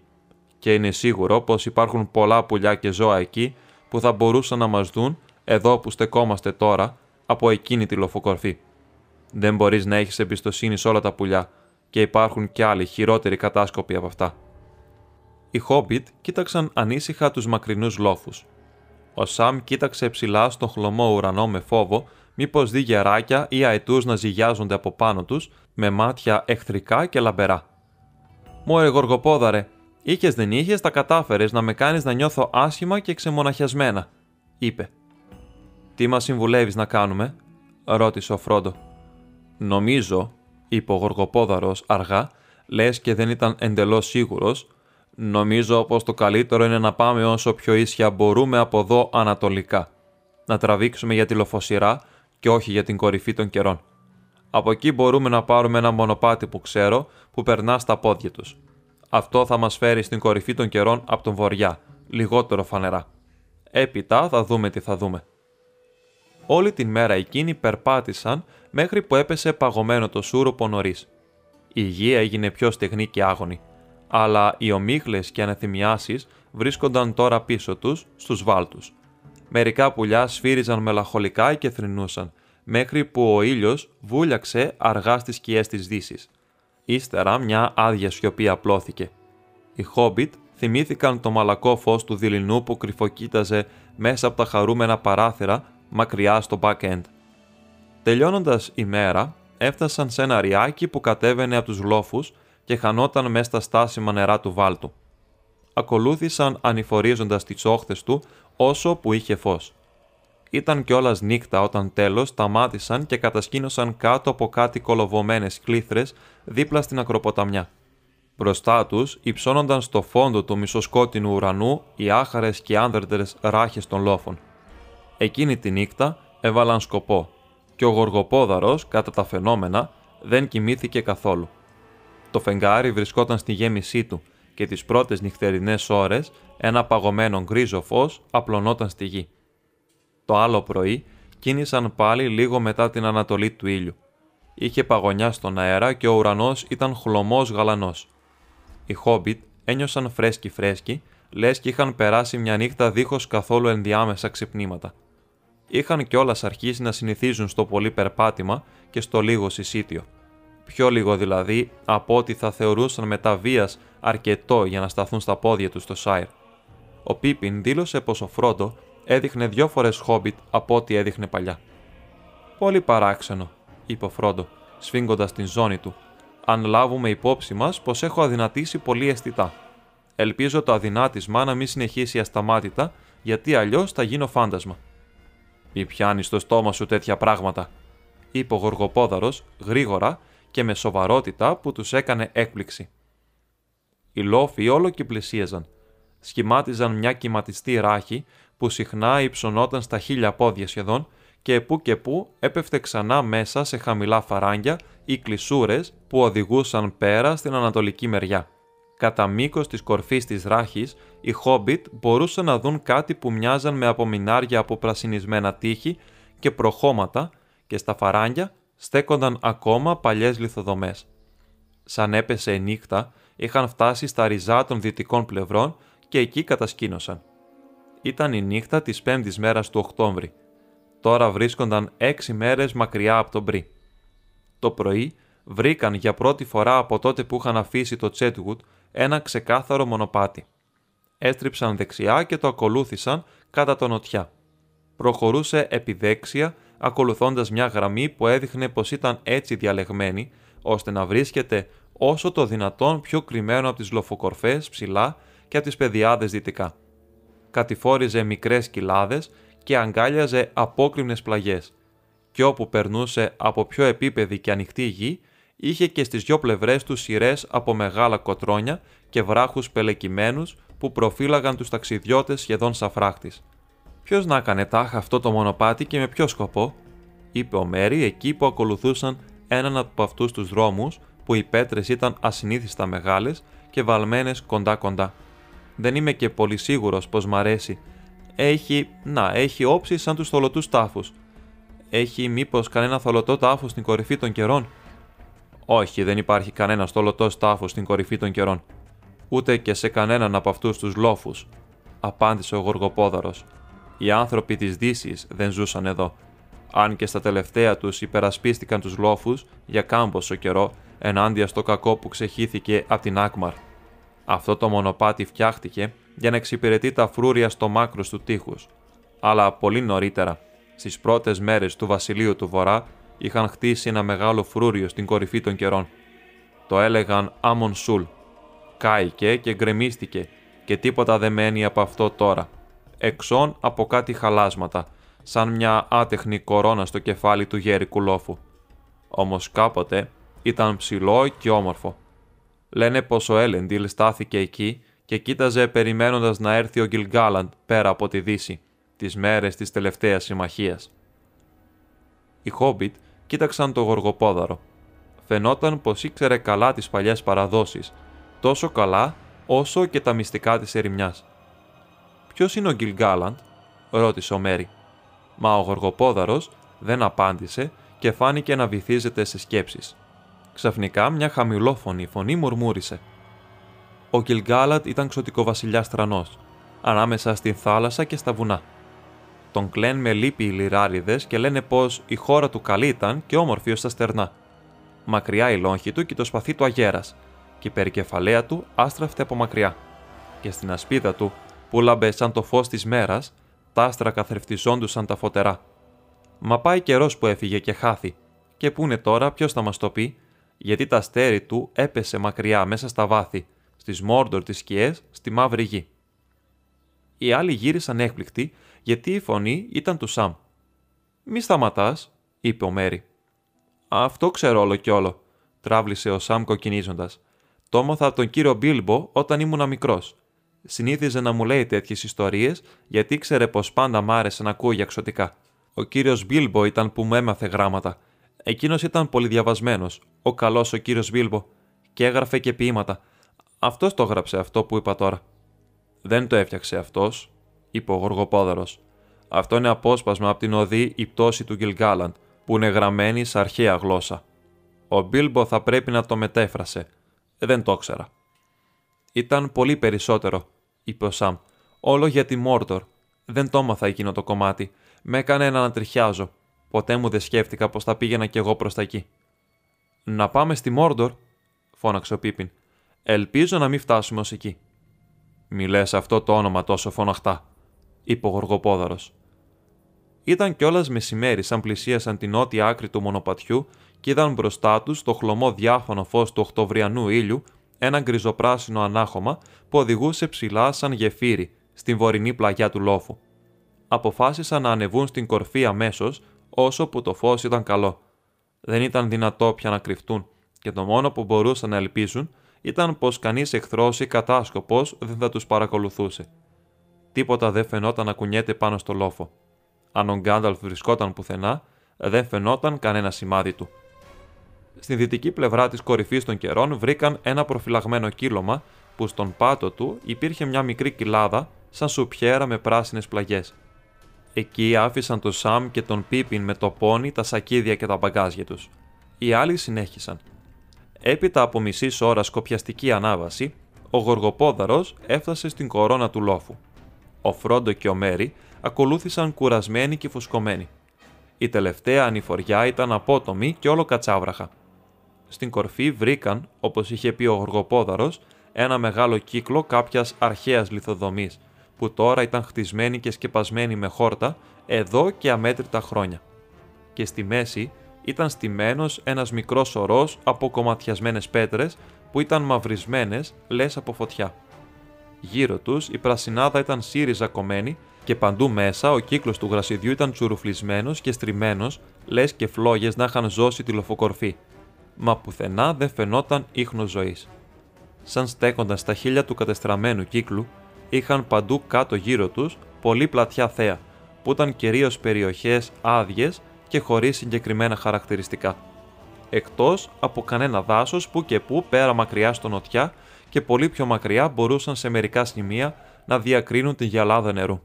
Και είναι σίγουρο πως υπάρχουν πολλά πουλιά και ζώα εκεί που θα μπορούσαν να μας δουν εδώ που στεκόμαστε τώρα από εκείνη τη λοφοκορφή. Δεν μπορείς να έχεις εμπιστοσύνη σε όλα τα πουλιά και υπάρχουν κι άλλοι χειρότεροι κατάσκοποι από αυτά. Οι Χόμπιτ κοίταξαν ανήσυχα τους μακρινούς λόφους. Ο Σαμ κοίταξε ψηλά στον χλωμό ουρανό με φόβο, μήπως δει γεράκια ή αετούς να ζυγιάζονται από πάνω τους με μάτια εχθρικά και λαμπερά. Μωρέ γοργοπόδαρε, είχες δεν είχες, τα κατάφερες να με κάνεις να νιώθω άσχημα και ξεμοναχιασμένα, είπε. Τι μας συμβουλεύεις να κάνουμε, ρώτησε ο Φρόντο. Νομίζω, είπε ο Γοργοπόδαρος αργά, λες και δεν ήταν εντελώς σίγουρος, Νομίζω πως το καλύτερο είναι να πάμε όσο πιο ίσια μπορούμε από εδώ ανατολικά. Να τραβήξουμε για τη λοφοσυρά και όχι για την κορυφή των καιρών. Από εκεί μπορούμε να πάρουμε ένα μονοπάτι που ξέρω που περνά στα πόδια τους. Αυτό θα μας φέρει στην κορυφή των καιρών από τον βοριά, λιγότερο φανερά. Έπειτα θα δούμε τι θα δούμε. Όλη την μέρα εκείνοι περπάτησαν μέχρι που έπεσε παγωμένο το σούρουπο νωρίς. Η γη έγινε πιο στεγνή και άγωνη αλλά οι ομίχλες και ανεθυμιάσεις βρίσκονταν τώρα πίσω τους, στους βάλτους. Μερικά πουλιά σφύριζαν μελαγχολικά και θρυνούσαν, μέχρι που ο ήλιος βούλιαξε αργά στις σκιές της δύσης. Ύστερα μια άδεια σιωπή απλώθηκε. Οι Χόμπιτ θυμήθηκαν το μαλακό φως του δειλινού που κρυφοκοίταζε μέσα από τα χαρούμενα παράθυρα μακριά στο back-end. Τελειώνοντας η μέρα, έφτασαν σε ένα ριάκι που κατέβαινε από τους λόφους και χανόταν μέσα στα στάσιμα νερά του βάλτου. Ακολούθησαν ανηφορίζοντας τις όχθες του όσο που είχε φως. Ήταν κιόλας νύχτα όταν τέλος σταμάτησαν και κατασκήνωσαν κάτω από κάτι κολοβωμένες κλήθρες δίπλα στην ακροποταμιά. Μπροστά τους υψώνονταν στο φόντο του μισοσκότεινου ουρανού οι άχαρες και άνδερτερες ράχες των λόφων. Εκείνη τη νύχτα έβαλαν σκοπό και ο γοργοπόδαρος, κατά τα φαινόμενα, δεν κοιμήθηκε καθόλου. Το φεγγάρι βρισκόταν στη γέμισή του και τις πρώτες νυχτερινές ώρες ένα παγωμένο γκρίζο φως απλωνόταν στη γη. Το άλλο πρωί κίνησαν πάλι λίγο μετά την ανατολή του ήλιου. Είχε παγωνιά στον αέρα και ο ουρανός ήταν χλωμός γαλανός. Οι Χόμπιτ ένιωσαν φρέσκοι φρέσκοι, λες και είχαν περάσει μια νύχτα δίχως καθόλου ενδιάμεσα ξυπνήματα. Είχαν κιόλας αρχίσει να συνηθίζουν στο πολύ περπάτημα και στο λίγο συσίτιο πιο λίγο δηλαδή από ό,τι θα θεωρούσαν μετά βίας αρκετό για να σταθούν στα πόδια τους στο Σάιρ. Ο Πίπιν δήλωσε πως ο Φρόντο έδειχνε δυο φορές χόμπιτ από ό,τι έδειχνε παλιά. Πολύ παράξενο, είπε ο Φρόντο, σφίγγοντας την ζώνη του, αν λάβουμε υπόψη μας πως έχω αδυνατήσει πολύ αισθητά. Ελπίζω το αδυνάτισμα να μην συνεχίσει ασταμάτητα, γιατί αλλιώς θα γίνω φάντασμα. Μη πιάνεις στο στόμα σου τέτοια πράγματα, είπε ο Γοργοπόδαρος γρήγορα και με σοβαρότητα που τους έκανε έκπληξη. Οι λόφοι όλο και πλησίαζαν. Σχημάτιζαν μια κυματιστή ράχη που συχνά υψωνόταν στα χίλια πόδια σχεδόν και που και που έπεφτε ξανά μέσα σε χαμηλά φαράγγια ή κλεισούρες που οδηγούσαν πέρα στην ανατολική μεριά. Κατά μήκος της κορφής της ράχης, οι Χόμπιτ μπορούσαν να δουν κάτι που μοιάζαν με απομεινάρια από πρασινισμένα τείχη και προχώματα και στα φαράγγια στέκονταν ακόμα παλιές λιθοδομές. Σαν έπεσε η νύχτα, είχαν φτάσει στα ριζά των δυτικών πλευρών και εκεί κατασκήνωσαν. Ήταν η νύχτα της πέμπτης μέρας του Οκτώβρη. Τώρα βρίσκονταν έξι μέρες μακριά από τον Μπρι. Το πρωί βρήκαν για πρώτη φορά από τότε που είχαν αφήσει το Τσέτγουτ ένα ξεκάθαρο μονοπάτι. Έστριψαν δεξιά και το ακολούθησαν κατά τον νοτιά. Προχωρούσε επιδέξια, ακολουθώντας μια γραμμή που έδειχνε πως ήταν έτσι διαλεγμένη, ώστε να βρίσκεται όσο το δυνατόν πιο κρυμμένο από τις λοφοκορφές ψηλά και από τις πεδιάδες δυτικά. Κατηφόριζε μικρές κοιλάδες και αγκάλιαζε απόκριμνες πλαγιές και όπου περνούσε από πιο επίπεδη και ανοιχτή γη, είχε και στις δυο πλευρές τους σειρές από μεγάλα κοτρόνια και βράχους πελεκυμένους που προφύλαγαν τους ταξιδιώτες σχεδόν σαν φράχτης. «Ποιος να έκανε τάχα αυτό το μονοπάτι και με ποιο σκοπό» είπε ο Μέρι εκεί που ακολουθούσαν έναν από αυτούς τους δρόμους που οι πέτρες ήταν ασυνήθιστα μεγάλες και βαλμένες κοντά-κοντά. Δεν είμαι και πολύ σίγουρος πως μ' αρέσει. Έχει, να, έχει όψεις σαν τους θολωτούς τάφους. Έχει μήπως κανένα θολωτό τάφο στην κορυφή των καιρών. Όχι, δεν υπάρχει κανένα θολωτό τάφο στην κορυφή των καιρών. Ούτε και σε κανέναν από αυτούς τους λόφους, απάντησε ο Γοργοπόδαρο. Οι άνθρωποι της Δύσης δεν ζούσαν εδώ. Αν και στα τελευταία τους υπερασπίστηκαν τους λόφους για κάμποσο καιρό ενάντια στο κακό που ξεχύθηκε από την Άκμαρ. Αυτό το μονοπάτι φτιάχτηκε για να εξυπηρετεί τα φρούρια στο μάκρος του τείχους. Αλλά πολύ νωρίτερα, στις πρώτες μέρες του βασιλείου του Βορρά, είχαν χτίσει ένα μεγάλο φρούριο στην κορυφή των καιρών. Το έλεγαν Άμον Σούλ. Κάηκε και γκρεμίστηκε και τίποτα δεν μένει από αυτό τώρα. Εξών από κάτι χαλάσματα, σαν μια άτεχνη κορώνα στο κεφάλι του γέρικου λόφου. Όμως κάποτε ήταν ψηλό και όμορφο. Λένε πως ο Έλεντιλ στάθηκε εκεί και κοίταζε περιμένοντας να έρθει ο Γκυλγκάλαντ πέρα από τη Δύση, τις μέρες της τελευταίας συμμαχίας. Οι Χόμπιτ κοίταξαν το γοργοπόδαρο. Φαινόταν πως ήξερε καλά τις παλιές παραδόσεις, τόσο καλά όσο και τα μυστικά της ερημιάς. «Ποιος είναι ο Γκυλγκάλαντ» ρώτησε ο Μέρι. Μα ο γοργοπόδαρος δεν απάντησε και φάνηκε να βυθίζεται σε σκέψεις. Ξαφνικά μια χαμηλόφωνη φωνή μουρμούρισε. Ο Γκυλγκάλαντ ήταν ξωτικοβασιλιάς τρανός, ανάμεσα στην θάλασσα και στα βουνά. Τον κλέν με λύπη οι λιράριδες και λένε πως η χώρα του καλή ήταν και όμορφη ως τα στερνά. Μακριά η λόγχη του και το σπαθί του αγέρας, και η περικεφαλαία του άστραφτε από μακριά. Και στην ασπίδα του, που λάμπε σαν το φως της μέρας, τα άστρα καθρεφτιζόντουσαν τα φωτερά. Μα πάει καιρός που έφυγε και χάθη, και πού είναι τώρα, ποιος θα μας το πει, γιατί τα αστέρι του έπεσε μακριά μέσα στα βάθη, στις μόρντορ τι σκιές, στη μαύρη γη. Οι άλλοι γύρισαν έκπληκτοι γιατί η φωνή ήταν του Σαμ. Μη σταματάς, είπε ο Μέρι. Αυτό ξέρω όλο κι όλο, τράβλησε ο Σαμ κοκκινίζοντας. Το έμαθα από τον κύριο Μπίλμπο όταν ήμουν μικρός. Συνήθιζε να μου λέει τέτοιες ιστορίες γιατί ήξερε πως πάντα μ' άρεσε να ακούω για εξωτικά. Ο κύριος Μπίλμπο ήταν που μου έμαθε γράμματα. Εκείνος ήταν πολύ διαβασμένο, ο καλός ο κύριος Μπίλμπο, και έγραφε και ποίηματα. Αυτός το έγραψε αυτό που είπα τώρα. Δεν το έφτιαξε αυτός, είπε ο Γοργοπόδαρο. Αυτό είναι απόσπασμα από την οδή η πτώση του Γκυλγκάλαντ, που είναι γραμμένη σε αρχαία γλώσσα. Ο Μπίλμπο θα πρέπει να το μετέφρασε. Δεν το ήξερα. Ήταν πολύ περισσότερο, είπε ο Σαμ. Όλο για τη Μόρτορ. Δεν το έμαθα εκείνο το κομμάτι. Με έκανε να ανατριχιάζω. Ποτέ μου δεν σκέφτηκα πως θα πήγαινα κι εγώ προς τα εκεί. Να πάμε στη Μόρντορ, φώναξε ο Πίπιν. Ελπίζω να μην φτάσουμε ως εκεί. Μη αυτό το όνομα τόσο φωναχτά, είπε ο Γοργοπόδαρο. Ήταν κιόλας μεσημέρι, σαν πλησίασαν την νότια άκρη του μονοπατιού και είδαν μπροστά τους το χλωμό διάφανο φως του Οκτωβριανού ήλιου ένα γκριζοπράσινο ανάχωμα που οδηγούσε ψηλά σαν γεφύρι στην βορεινή πλαγιά του λόφου. Αποφάσισαν να ανεβούν στην κορφή αμέσως όσο που το φως ήταν καλό. Δεν ήταν δυνατό πια να κρυφτούν και το μόνο που μπορούσαν να ελπίζουν ήταν πως κανείς εχθρός ή κατάσκοπος δεν θα τους παρακολουθούσε. Τίποτα δεν φαινόταν να κουνιέται πάνω στο λόφο. Αν ο Γκάνταλφ βρισκόταν πουθενά, δεν φαινόταν κανένα σημάδι του. Στην δυτική πλευρά της κορυφής των καιρών βρήκαν ένα προφυλαγμένο κύλωμα που στον πάτο του υπήρχε μια μικρή κοιλάδα σαν σουπιέρα με πράσινες πλαγιές. Εκεί άφησαν τον Σαμ και τον Πίπιν με το πόνι, τα σακίδια και τα μπαγκάζια τους. Οι άλλοι συνέχισαν. Έπειτα από μισής ώρα σκοπιαστική ανάβαση, ο Γοργοπόδαρος έφτασε στην κορώνα του λόφου. Ο Φρόντο και ο Μέρι ακολούθησαν κουρασμένοι και φουσκωμένοι. Η τελευταία ανηφοριά ήταν απότομη και όλο κατσάβραχα. Στην κορφή βρήκαν, όπως είχε πει ο Γοργοπόδαρος, ένα μεγάλο κύκλο κάποιας αρχαίας λιθοδομής, που τώρα ήταν χτισμένη και σκεπασμένη με χόρτα εδώ και αμέτρητα χρόνια. Και στη μέση ήταν στημένος ένας μικρός ορός από κομματιασμένες πέτρες που ήταν μαυρισμένες λες από φωτιά. Γύρω τους η πρασινάδα ήταν σύριζα κομμένη και παντού μέσα ο κύκλος του γρασιδιού ήταν τσουρουφλισμένος και στριμμένος λες και φλόγες να είχαν ζώσει τη λοφοκορφή. Μα πουθενά δεν φαινόταν ίχνος ζωής. Σαν στέκονταν στα χείλια του κατεστραμμένου κύκλου, είχαν παντού κάτω γύρω τους πολύ πλατιά θέα, που ήταν κυρίως περιοχές άδειες και χωρίς συγκεκριμένα χαρακτηριστικά. Εκτός από κανένα δάσος που και που πέρα μακριά στο νοτιά και πολύ πιο μακριά μπορούσαν σε μερικά σημεία να διακρίνουν τη γυαλάδα νερού.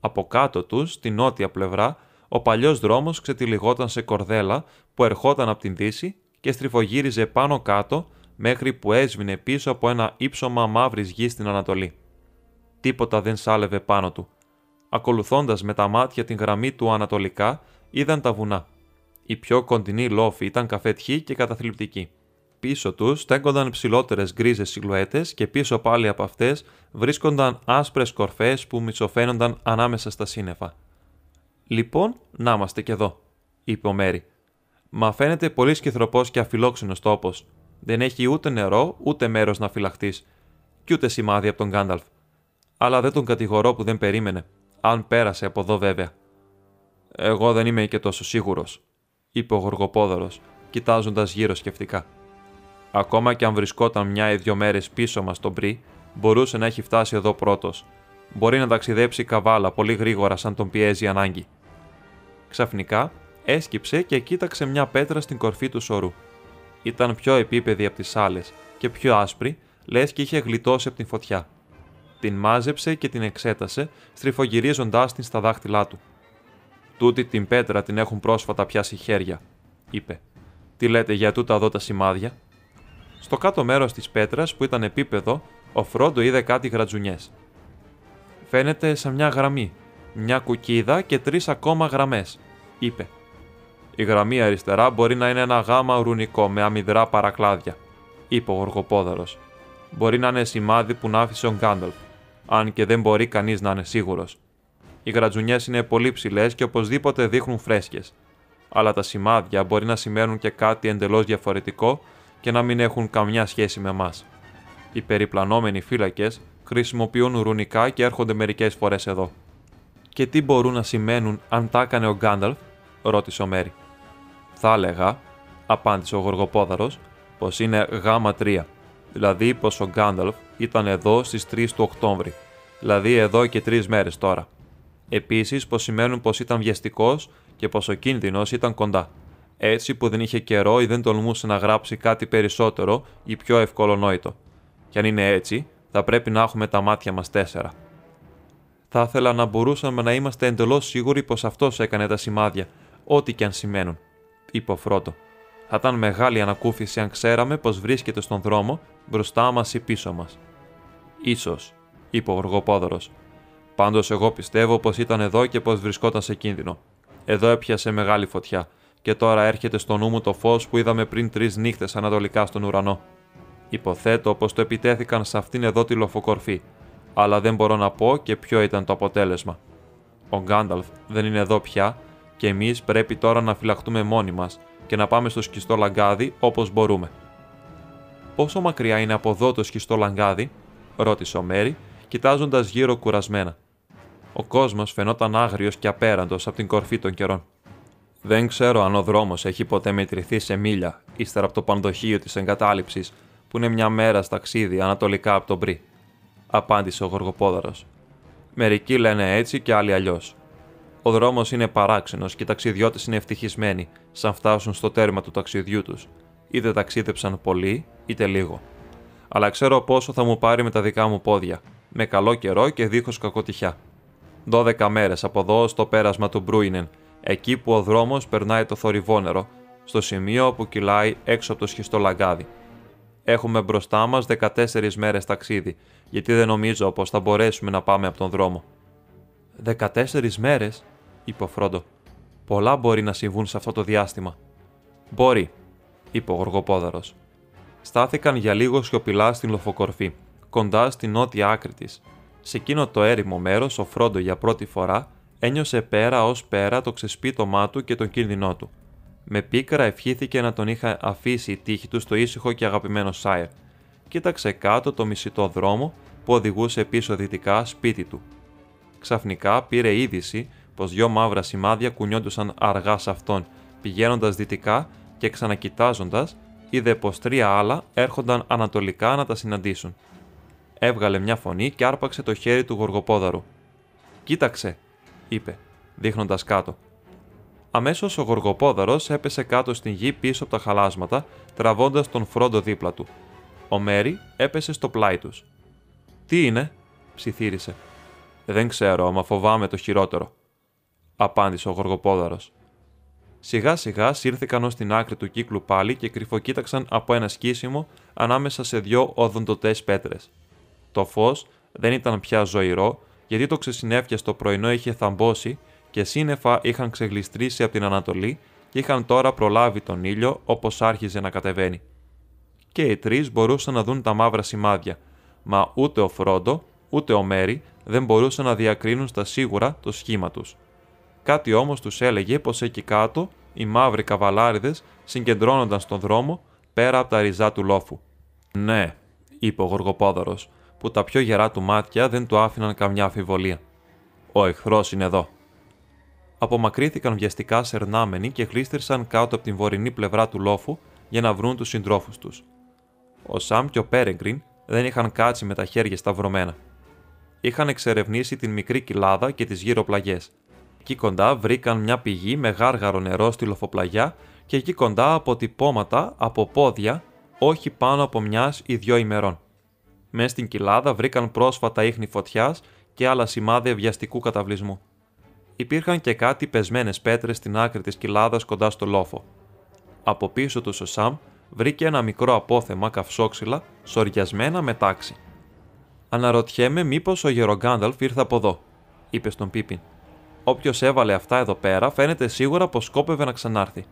Από κάτω τους, στη νότια πλευρά, ο παλιός δρόμος ξετυλιγόταν σε κορδέλα που ερχόταν από την δύση και στριφογύριζε πάνω κάτω μέχρι που έσβηνε πίσω από ένα ύψωμα μαύρης γης στην Ανατολή. Τίποτα δεν σάλευε πάνω του. Ακολουθώντας με τα μάτια την γραμμή του ανατολικά, είδαν τα βουνά. Οι πιο κοντινοί λόφοι ήταν καφετιοί και καταθλιπτικοί. Πίσω τους στέκονταν ψηλότερες γκρίζες σιλουέτες και πίσω πάλι από αυτές βρίσκονταν άσπρες κορφές που μισοφαίνονταν ανάμεσα στα σύννεφα. Λοιπόν, να είμαστε κι εδώ, είπε ο Μέρι. Μα φαίνεται πολύ σκυθροπός και αφιλόξενος τόπος. Δεν έχει ούτε νερό, ούτε μέρος να φυλαχτείς, κι ούτε σημάδι από τον Γκάνταλφ. Αλλά δεν τον κατηγορώ που δεν περίμενε, αν πέρασε από εδώ βέβαια. Εγώ δεν είμαι και τόσο σίγουρος, είπε ο Γοργοπόδωρος, κοιτάζοντας γύρω σκεφτικά. Ακόμα και αν βρισκόταν μια ή δύο μέρες πίσω μας τον Πρι, μπορούσε να έχει φτάσει εδώ πρώτος. Μπορεί να ταξιδέψει καβάλα πολύ γρήγορα σαν τον πιέζει η ανάγκη. Ξαφνικά έσκυψε και κοίταξε μια πέτρα στην κορφή του σωρού. Ήταν πιο επίπεδη από τις άλλες και πιο άσπρη, λες και είχε γλιτώσει από την φωτιά. Την μάζεψε και την εξέτασε, στριφογυρίζοντάς την στα δάχτυλά του. Τούτη την πέτρα την έχουν πρόσφατα πιάσει χέρια, είπε. Τι λέτε για τούτα εδώ τα σημάδια; Στο κάτω μέρος της πέτρας που ήταν επίπεδο, ο Φρόντο είδε κάτι γρατζουνιές. Φαίνεται σαν μια γραμμή, μια κουκίδα και τρεις ακόμα γραμμές, είπε. Η γραμμή αριστερά μπορεί να είναι ένα γάμα ρουνικό με αμυδρά παρακλάδια, είπε ο Γοργοπόδαρος. Μπορεί να είναι σημάδι που να άφησε ο Γκάνταλφ, αν και δεν μπορεί κανείς να είναι σίγουρος. Οι γρατζουνιές είναι πολύ ψηλές και οπωσδήποτε δείχνουν φρέσκες. Αλλά τα σημάδια μπορεί να σημαίνουν και κάτι εντελώς διαφορετικό και να μην έχουν καμιά σχέση με εμάς. Οι περιπλανόμενοι φύλακες χρησιμοποιούν ρουνικά και έρχονται μερικές φορές εδώ. Και τι μπορούν να σημαίνουν αν τα έκανε ο Γκάνταλφ, ρώτησε ο Μέρι. Θα έλεγα, απάντησε ο Γοργοπόδαρος, πως είναι γάμα 3, δηλαδή πως ο Γκάνταλφ ήταν εδώ στις 3 του Οκτώβρη, δηλαδή εδώ και τρεις μέρες τώρα. Επίσης, πως σημαίνουν πως ήταν βιαστικός και πως ο κίνδυνος ήταν κοντά. Έτσι που δεν είχε καιρό ή δεν τολμούσε να γράψει κάτι περισσότερο ή πιο ευκολονόητο. Και αν είναι έτσι, θα πρέπει να έχουμε τα μάτια μας τέσσερα. Θα ήθελα να μπορούσαμε να είμαστε εντελώς σίγουροι πως αυτός έκανε τα σημάδια, ό,τι και αν σημαίνουν, είπε ο Φρόντο. Θα ήταν μεγάλη ανακούφιση αν ξέραμε πως βρίσκεται στον δρόμο μπροστά μας ή πίσω μας. σω, είπε ο Γοργοπόδωρος. Πάντως, εγώ πιστεύω πως ήταν εδώ και πως βρισκόταν σε κίνδυνο. Εδώ έπιασε μεγάλη φωτιά, και τώρα έρχεται στο νου μου το φως που είδαμε πριν τρεις νύχτες ανατολικά στον ουρανό. Υποθέτω πως το επιτέθηκαν σε αυτήν εδώ τη λοφοκορφή, αλλά δεν μπορώ να πω και ποιο ήταν το αποτέλεσμα. Ο Γκάνταλφ δεν είναι εδώ πια και εμείς πρέπει τώρα να φυλαχτούμε μόνοι μας και να πάμε στο σκιστό λαγκάδι όπως μπορούμε. Πόσο μακριά είναι από εδώ το σκιστό λαγκάδι, ρώτησε ο Μέρι, κοιτάζοντας γύρω κουρασμένα. Ο κόσμος φαινόταν άγριος και απέραντος από την κορφή των καιρών. Δεν ξέρω αν ο δρόμος έχει ποτέ μετρηθεί σε μίλια ύστερα από το πανδοχείο της εγκατάλειψης που είναι μια μέρα ταξίδι ανατολικά από τον Πρι, απάντησε ο Γοργοπόδαρος. Μερικοί λένε έτσι και άλλοι αλλιώς. Ο δρόμος είναι παράξενος και οι ταξιδιώτες είναι ευτυχισμένοι σαν φτάσουν στο τέρμα του ταξιδιού τους. Είτε ταξίδεψαν πολύ, είτε λίγο. Αλλά ξέρω πόσο θα μου πάρει με τα δικά μου πόδια, με καλό καιρό και δίχως κακοτυχιά. 12 μέρες από εδώ στο πέρασμα του Μπρούινεν, εκεί που ο δρόμος περνάει το θορυβόνερο, στο σημείο που κυλάει έξω από το σχιστό λαγκάδι. Έχουμε μπροστά μας 14 μέρες ταξίδι, γιατί δεν νομίζω πως θα μπορέσουμε να πάμε από τον δρόμο. 14 μέρες, είπε ο Φρόντο. Πολλά μπορεί να συμβούν σε αυτό το διάστημα. Μπορεί, είπε ο Γοργοπόδαρος. Στάθηκαν για λίγο σιωπηλά στην λοφοκορφή, κοντά στην νότια άκρη της. Σε εκείνο το έρημο μέρος, ο Φρόντο για πρώτη φορά ένιωσε πέρα ως πέρα το ξεσπίτωμά του και τον κίνδυνό του. Με πίκρα ευχήθηκε να τον είχα αφήσει η τύχη του στο ήσυχο και αγαπημένο Σάιρ. Κοίταξε κάτω το μισητό δρόμο που οδηγούσε πίσω δυτικά σπίτι του. Ξαφνικά πήρε είδηση πως δυο μαύρα σημάδια κουνιόντουσαν αργά σε αυτόν, πηγαίνοντας δυτικά και ξανακοιτάζοντας, είδε πως τρία άλλα έρχονταν ανατολικά να τα συναντήσουν. Έβγαλε μια φωνή και άρπαξε το χέρι του γοργοπόδαρου. Κοίταξε, είπε, δείχνοντας κάτω. Αμέσως ο γοργοπόδαρος έπεσε κάτω στην γη πίσω από τα χαλάσματα, τραβώντας τον φρόντο δίπλα του. Ο Μέρι έπεσε στο πλάι τους. Τι είναι, ψιθύρισε. Δεν ξέρω, μα φοβάμαι το χειρότερο, απάντησε ο γοργοπόδαρος. Σιγά σιγά σύρθηκαν ως την άκρη του κύκλου πάλι και κρυφοκοίταξαν από ένα σκίσιμο ανάμεσα σε δυο οδοντοτέ πέτρες. Το φως δεν ήταν πια ζωηρό, γιατί το ξεσυνέφια πρωινό είχε θαμπώσει και σύννεφα είχαν ξεγλιστρήσει από την Ανατολή και είχαν τώρα προλάβει τον ήλιο όπως άρχιζε να κατεβαίνει. Και οι τρεις μπορούσαν να δουν τα μαύρα σημάδια, μα ούτε ο Φρόντο ούτε ο Μέρι δεν μπορούσαν να διακρίνουν στα σίγουρα το σχήμα τους. Κάτι όμως τους έλεγε πως εκεί κάτω οι μαύροι καβαλάριδες συγκεντρώνονταν στον δρόμο πέρα από τα ριζά του λόφου. Ναι, είπε ο Γοργοπόδωρος, που τα πιο γερά του μάτια δεν του άφηναν καμιά αμφιβολία. Ο εχθρός είναι εδώ απομακρύθηκαν βιαστικά σερνάμενοι και γλίστρησαν κάτω από την βορεινή πλευρά του λόφου για να βρουν τους συντρόφους τους. Ο Σαμ και ο Πέρεγκριν δεν είχαν κάτσει με τα χέρια σταυρωμένα. Είχαν εξερευνήσει την μικρή κοιλάδα και τις γύρω πλαγιέ. Εκεί κοντά βρήκαν μια πηγή με γάργαρο νερό στη λοφοπλαγιά και εκεί κοντά αποτυπώματα από πόδια, όχι πάνω από μιας ή δυο ημερών. Μες στην κοιλάδα βρήκαν πρόσφατα ίχνη φωτιάς και άλλα σημάδια βιαστικού καταβλισμού υπήρχαν και κάτι πεσμένες πέτρες στην άκρη της κοιλάδας κοντά στο λόφο. Από πίσω τους ο Σαμ βρήκε ένα μικρό απόθεμα καυσόξυλα σοριασμένα με τάξη. Αναρωτιέμαι μήπως ο Γερογκάνταλφ ήρθε από εδώ, είπε στον Πίπιν. Όποιος έβαλε αυτά εδώ πέρα φαίνεται σίγουρα πως σκόπευε να ξανάρθει.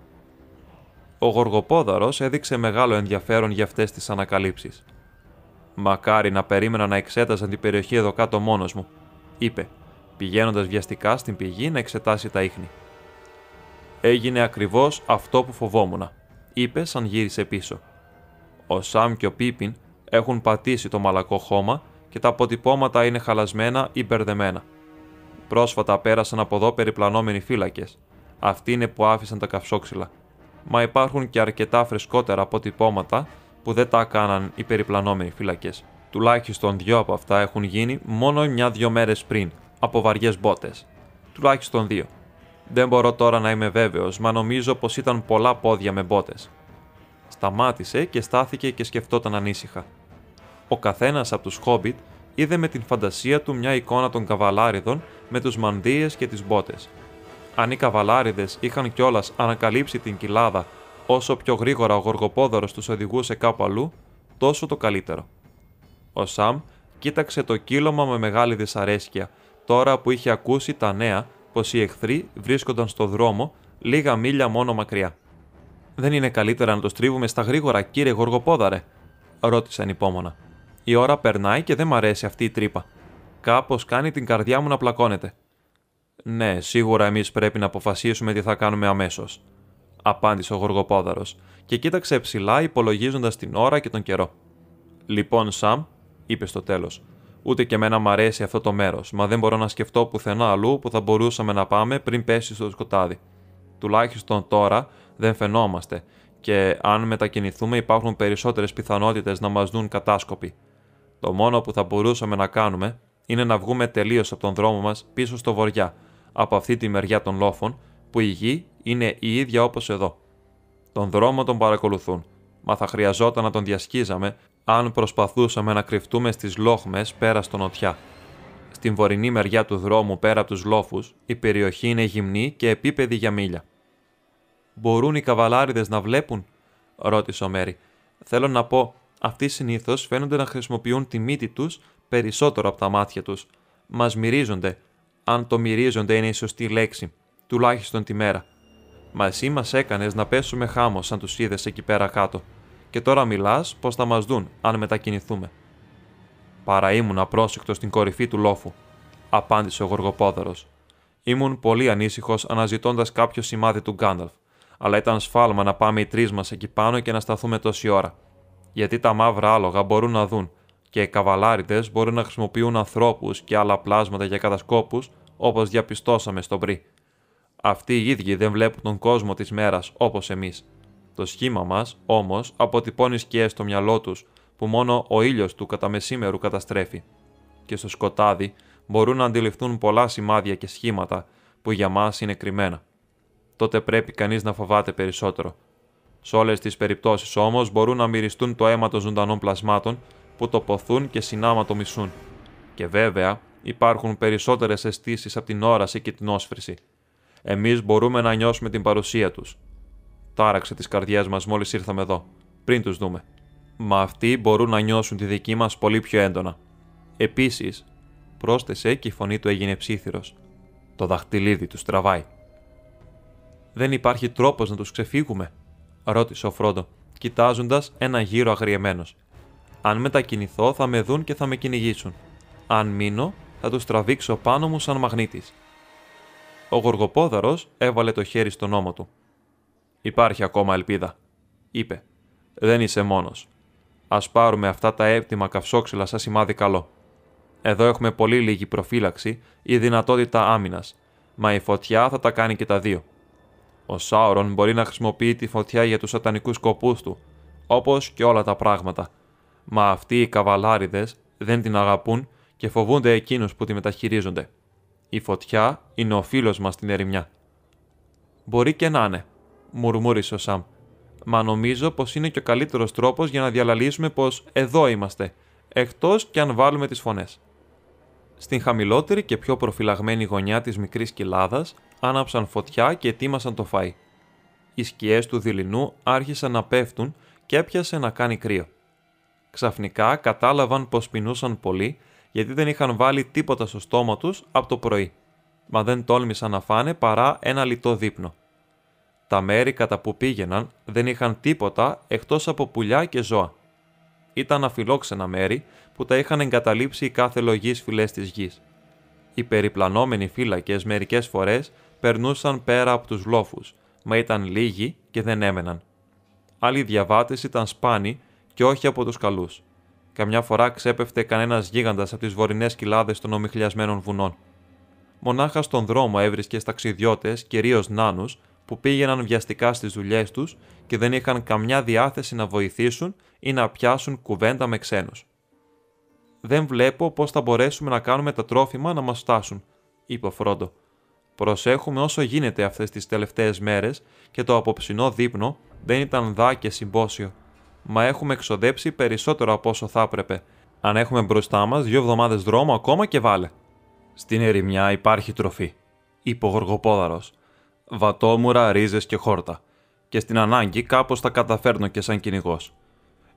Ο Γοργοπόδαρος έδειξε μεγάλο ενδιαφέρον για αυτές τις ανακαλύψεις. Μακάρι να περίμενα να εξέταζαν την περιοχή εδώ κάτω μόνος μου, είπε πηγαίνοντας βιαστικά στην πηγή να εξετάσει τα ίχνη. Έγινε ακριβώς αυτό που φοβόμουν, είπε σαν γύρισε πίσω. Ο Σαμ και ο Πίπιν έχουν πατήσει το μαλακό χώμα και τα αποτυπώματα είναι χαλασμένα ή μπερδεμένα. Πρόσφατα πέρασαν από εδώ περιπλανόμενοι φύλακες. Αυτοί είναι που άφησαν τα καυσόξυλα. Μα υπάρχουν και αρκετά φρεσκότερα αποτυπώματα που δεν τα έκαναν οι περιπλανόμενοι φύλακε. Τουλάχιστον δυο από αυτά έχουν γίνει μόνο μια-δυο μέρες πριν, από βαριές μπότες. Τουλάχιστον δύο. Δεν μπορώ τώρα να είμαι βέβαιος, μα νομίζω πως ήταν πολλά πόδια με μπότες. Σταμάτησε και στάθηκε και σκεφτόταν ανήσυχα. Ο καθένας από τους Χόμπιτ είδε με την φαντασία του μια εικόνα των καβαλάριδων με τους μανδύες και τις μπότες. Αν οι καβαλάριδες είχαν κιόλας ανακαλύψει την κοιλάδα όσο πιο γρήγορα ο γοργοπόδωρος τους οδηγούσε κάπου αλλού, τόσο το καλύτερο. Ο Σαμ κοίταξε το κύλωμα με μεγάλη δυσαρέσκεια τώρα που είχε ακούσει τα νέα πως οι εχθροί βρίσκονταν στο δρόμο λίγα μίλια μόνο μακριά. Δεν είναι καλύτερα να το στρίβουμε στα γρήγορα, κύριε Γοργοπόδαρε, ρώτησε ανυπόμονα. Η ώρα περνάει και δεν μ' αρέσει αυτή η τρύπα. Κάπως κάνει την καρδιά μου να πλακώνεται. Ναι, σίγουρα εμείς πρέπει να αποφασίσουμε τι θα κάνουμε αμέσως, απάντησε ο Γοργοπόδαρος και κοίταξε ψηλά υπολογίζοντας την ώρα και τον καιρό. Λοιπόν, Σαμ, είπε στο τέλος, Ούτε και εμένα μ' αρέσει αυτό το μέρος, μα δεν μπορώ να σκεφτώ πουθενά αλλού που θα μπορούσαμε να πάμε πριν πέσει στο σκοτάδι. Τουλάχιστον τώρα δεν φαινόμαστε, και αν μετακινηθούμε υπάρχουν περισσότερες πιθανότητες να μας δουν κατάσκοποι. Το μόνο που θα μπορούσαμε να κάνουμε είναι να βγούμε τελείως από τον δρόμο μας πίσω στο βορειά, από αυτή τη μεριά των λόφων, που η γη είναι η ίδια όπως εδώ. Τον δρόμο τον παρακολουθούν, μα θα χρειαζόταν να τον διασκίζαμε αν προσπαθούσαμε να κρυφτούμε στις λόχμες πέρα στο νοτιά. Στην βορεινή μεριά του δρόμου πέρα από τους λόφους, η περιοχή είναι γυμνή και επίπεδη για μίλια. Μπορούν οι καβαλάριδες να βλέπουν, ρώτησε ο Μέρι. Θέλω να πω, αυτοί συνήθως φαίνονται να χρησιμοποιούν τη μύτη τους περισσότερο από τα μάτια τους. Μας μυρίζονται, αν το μυρίζονται είναι η σωστή λέξη, τουλάχιστον τη μέρα. Μας εσύ μα έκανες να πέσουμε χάμο σαν τους είδες εκεί πέρα κάτω. Και τώρα μιλάς πως θα μας δουν αν μετακινηθούμε. Παρά ήμουν απρόσεκτος στην κορυφή του λόφου, απάντησε ο Γοργοπόδαρο. Ήμουν πολύ ανήσυχος αναζητώντας κάποιο σημάδι του Γκάνταλφ, αλλά ήταν σφάλμα να πάμε οι τρεις μας εκεί πάνω και να σταθούμε τόση ώρα. Γιατί τα μαύρα άλογα μπορούν να δουν και οι καβαλάριδες μπορούν να χρησιμοποιούν ανθρώπους και άλλα πλάσματα για κατασκόπους, όπως διαπιστώσαμε στο Μπρι. Αυτοί οι ίδιοι δεν βλέπουν τον κόσμο της μέρας όπως εμείς. Το σχήμα μας, όμως, αποτυπώνει σκιές στο μυαλό τους που μόνο ο ήλιος του κατά μεσήμερου καταστρέφει. Και στο σκοτάδι μπορούν να αντιληφθούν πολλά σημάδια και σχήματα που για μας είναι κρυμμένα. Τότε πρέπει κανείς να φοβάται περισσότερο. Σε όλες τις περιπτώσεις όμως μπορούν να μυριστούν το αίμα των ζωντανών πλασμάτων που το ποθούν και συνάμα το μισούν. Και βέβαια υπάρχουν περισσότερες αισθήσεις από την όραση και την όσφρηση. Εμείς μπορούμε να νιώσουμε την παρουσία τους. Τάραξε τις καρδιές μας μόλις ήρθαμε εδώ, πριν τους δούμε. Μα αυτοί μπορούν να νιώσουν τη δική μας πολύ πιο έντονα. Επίσης, πρόσθεσε και η φωνή του έγινε ψήθυρος. Το δαχτυλίδι του τραβάει. Δεν υπάρχει τρόπος να τους ξεφύγουμε, ρώτησε ο Φρόντο, κοιτάζοντας ένα γύρο αγριεμένος. Αν μετακινηθώ, θα με δουν και θα με κυνηγήσουν. Αν μείνω, θα τους τραβήξω πάνω μου σαν μαγνήτης. Ο Γοργοπόδαρος έβαλε το χέρι στον ώμο του. Υπάρχει ακόμα ελπίδα, είπε. Δεν είσαι μόνος. Α πάρουμε αυτά τα έπτυμα καυσόξυλα σαν σημάδι καλό. Εδώ έχουμε πολύ λίγη προφύλαξη ή δυνατότητα άμυνας, μα η φωτιά θα τα κάνει και τα δύο. Ο Σάουρον μπορεί να χρησιμοποιεί τη φωτιά για τους σατανικούς σκοπούς του, όπως και όλα τα πράγματα. Μα αυτοί οι καβαλάριδες δεν την αγαπούν και φοβούνται εκείνους που τη μεταχειρίζονται. Η φωτιά είναι ο φίλος μας στην ερημιά. Μπορεί και να είναι, μουρμούρισε ο Σαμ. Μα νομίζω πως είναι και ο καλύτερος τρόπος για να διαλαλήσουμε πως εδώ είμαστε, εκτός και αν βάλουμε τις φωνές. Στην χαμηλότερη και πιο προφυλαγμένη γωνιά της μικρής κοιλάδας άναψαν φωτιά και ετοίμασαν το φαΐ. Οι σκιές του δειλινού άρχισαν να πέφτουν και έπιασε να κάνει κρύο. Ξαφνικά κατάλαβαν πως πεινούσαν πολύ γιατί δεν είχαν βάλει τίποτα στο στόμα τους από το πρωί, μα δεν τόλμησαν να φάνε παρά ένα λιτό δείπνο. Τα μέρη κατά που πήγαιναν δεν είχαν τίποτα εκτός από πουλιά και ζώα. Ήταν αφιλόξενα μέρη που τα είχαν εγκαταλείψει οι κάθε λογής φυλές της γης. Οι περιπλανόμενοι φύλακες μερικές φορές περνούσαν πέρα από τους λόφους, μα ήταν λίγοι και δεν έμεναν. Άλλοι διαβάτες ήταν σπάνιοι και όχι από τους καλούς. Καμιά φορά ξέπεφτε κανένας γίγαντας από τις βορεινές κοιλάδες των ομιχλιασμένων βουνών. Μονάχα στον δρόμο έβρισκες ταξιδιώτες, κυρίως νάνους, που πήγαιναν βιαστικά στις δουλειές τους και δεν είχαν καμιά διάθεση να βοηθήσουν ή να πιάσουν κουβέντα με ξένους. Δεν βλέπω πώς θα μπορέσουμε να κάνουμε τα τρόφιμα να μας φτάσουν, είπε ο Φρόντο. Προσέχουμε όσο γίνεται αυτές τις τελευταίες μέρες και το απόψινό δείπνο δεν ήταν δά και συμπόσιο μα έχουμε εξοδέψει περισσότερο από όσο θα έπρεπε. Αν έχουμε μπροστά μας δύο εβδομάδες δρόμο ακόμα και βάλε. Στην ερημιά υπάρχει τροφή, είπε ο Γοργοπόδαρο. Βατόμουρα, ρίζες και χόρτα. Και στην ανάγκη κάπως θα καταφέρνω και σαν κυνηγός.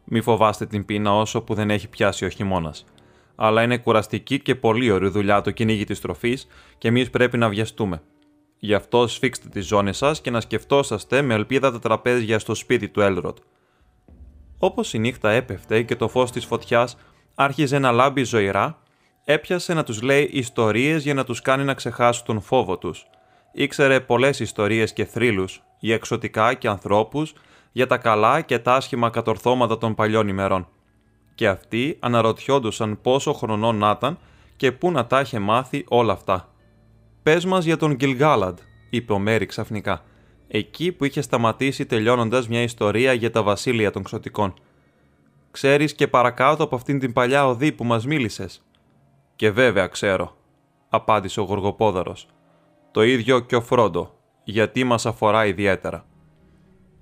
Μη φοβάστε την πείνα όσο που δεν έχει πιάσει ο χειμώνας. Αλλά είναι κουραστική και πολύ ωραία δουλειά το κυνήγι της τροφής και εμείς πρέπει να βιαστούμε. Γι' αυτό σφίξτε τις ζώνες σας και να σκεφτόσαστε με ελπίδα τα τραπέζια στο σπίτι του Έλροτ. Όπως η νύχτα έπεφτε και το φως της φωτιάς άρχιζε να λάμπει ζωηρά, έπιασε να τους λέει ιστορίες για να τους κάνει να ξεχάσουν τον φόβο τους. Ήξερε πολλές ιστορίες και θρύλους, για εξωτικά και ανθρώπους, για τα καλά και τα άσχημα κατορθώματα των παλιών ημερών. Και αυτοί αναρωτιόντουσαν πόσο χρονών να ήταν και πού να τα είχε μάθει όλα αυτά. Πες μας για τον Γκυλγάλαντ, είπε ο Μέρι ξαφνικά εκεί που είχε σταματήσει τελειώνοντας μια ιστορία για τα βασίλεια των ξωτικών. «Ξέρεις και παρακάτω από αυτήν την παλιά οδή που μας μίλησες». Και βέβαια ξέρω, απάντησε ο Γοργοπόδαρος. Το ίδιο και ο Φρόντο, γιατί μας αφορά ιδιαίτερα.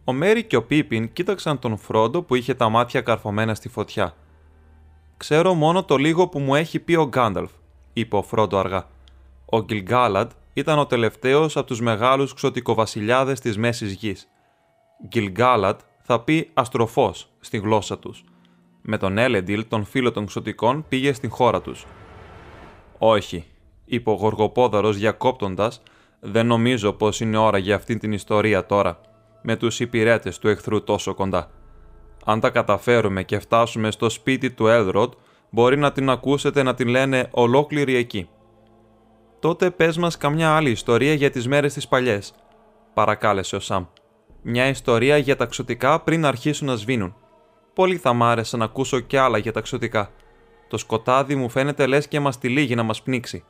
Ο Μέρι και ο Πίπιν κοίταξαν τον Φρόντο που είχε τα μάτια καρφωμένα στη φωτιά. «Ξέρω μόνο το λίγο που μου έχει πει ο Γκάνταλφ», είπε ο Φρόντο αργά. Ο Γκυλγκάλαντ ήταν ο τελευταίος από τους μεγάλους ξωτικοβασιλιάδες της Μέσης Γης. Γκυλγκάλαντ θα πει αστροφός στη γλώσσα τους. Με τον Έλεντιλ, τον φίλο των ξωτικών, πήγε στην χώρα τους. «Όχι», είπε ο Γοργοπόδαρος διακόπτοντας, «δεν νομίζω πως είναι ώρα για αυτή την ιστορία τώρα, με τους υπηρέτες του εχθρού τόσο κοντά. Αν τα καταφέρουμε και φτάσουμε στο σπίτι του Έλροντ, μπορεί να την ακούσετε να την λένε ολόκληρη εκεί. Τότε πες μας καμιά άλλη ιστορία για τις μέρες τις παλιές, παρακάλεσε ο Σαμ. Μια ιστορία για τα ξωτικά πριν αρχίσουν να σβήνουν. Πολύ θα μ' άρεσε να ακούσω κι άλλα για τα ξωτικά. Το σκοτάδι μου φαίνεται λες και μας τυλίγει να μας πνίξει.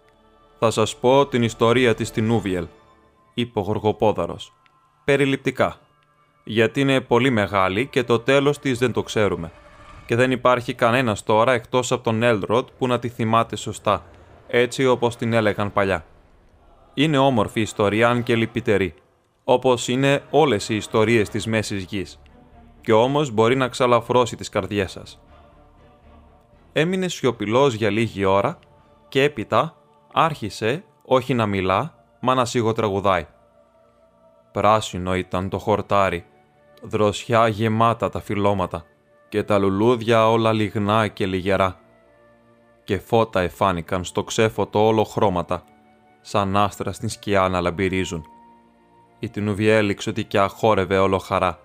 Θα σας πω την ιστορία της Τινούβιελ, είπε ο Γοργοπόδαρος. Περιληπτικά. Γιατί είναι πολύ μεγάλη και το τέλος της δεν το ξέρουμε. Και δεν υπάρχει κανένας τώρα εκτός από τον Έλροτ που να τη θυμάται σωστά, έτσι όπως την έλεγαν παλιά. Είναι όμορφη ιστορία αν και λυπητερή, όπως είναι όλες οι ιστορίες της Μέσης Γης. Και όμως μπορεί να ξαλαφρώσει τις καρδιές σας. Έμεινε σιωπηλός για λίγη ώρα και έπειτα άρχισε όχι να μιλά, μα να σιγοτραγουδάει. Πράσινο ήταν το χορτάρι, δροσιά γεμάτα τα φυλώματα και τα λουλούδια όλα λιγνά και λιγερά. Και φώτα εφάνηκαν στο ξέφωτο όλο χρώματα, σαν άστρα στην σκιά να λαμπυρίζουν. Η Τινουβιέλη ξωτικιά χόρευε όλο χαρά,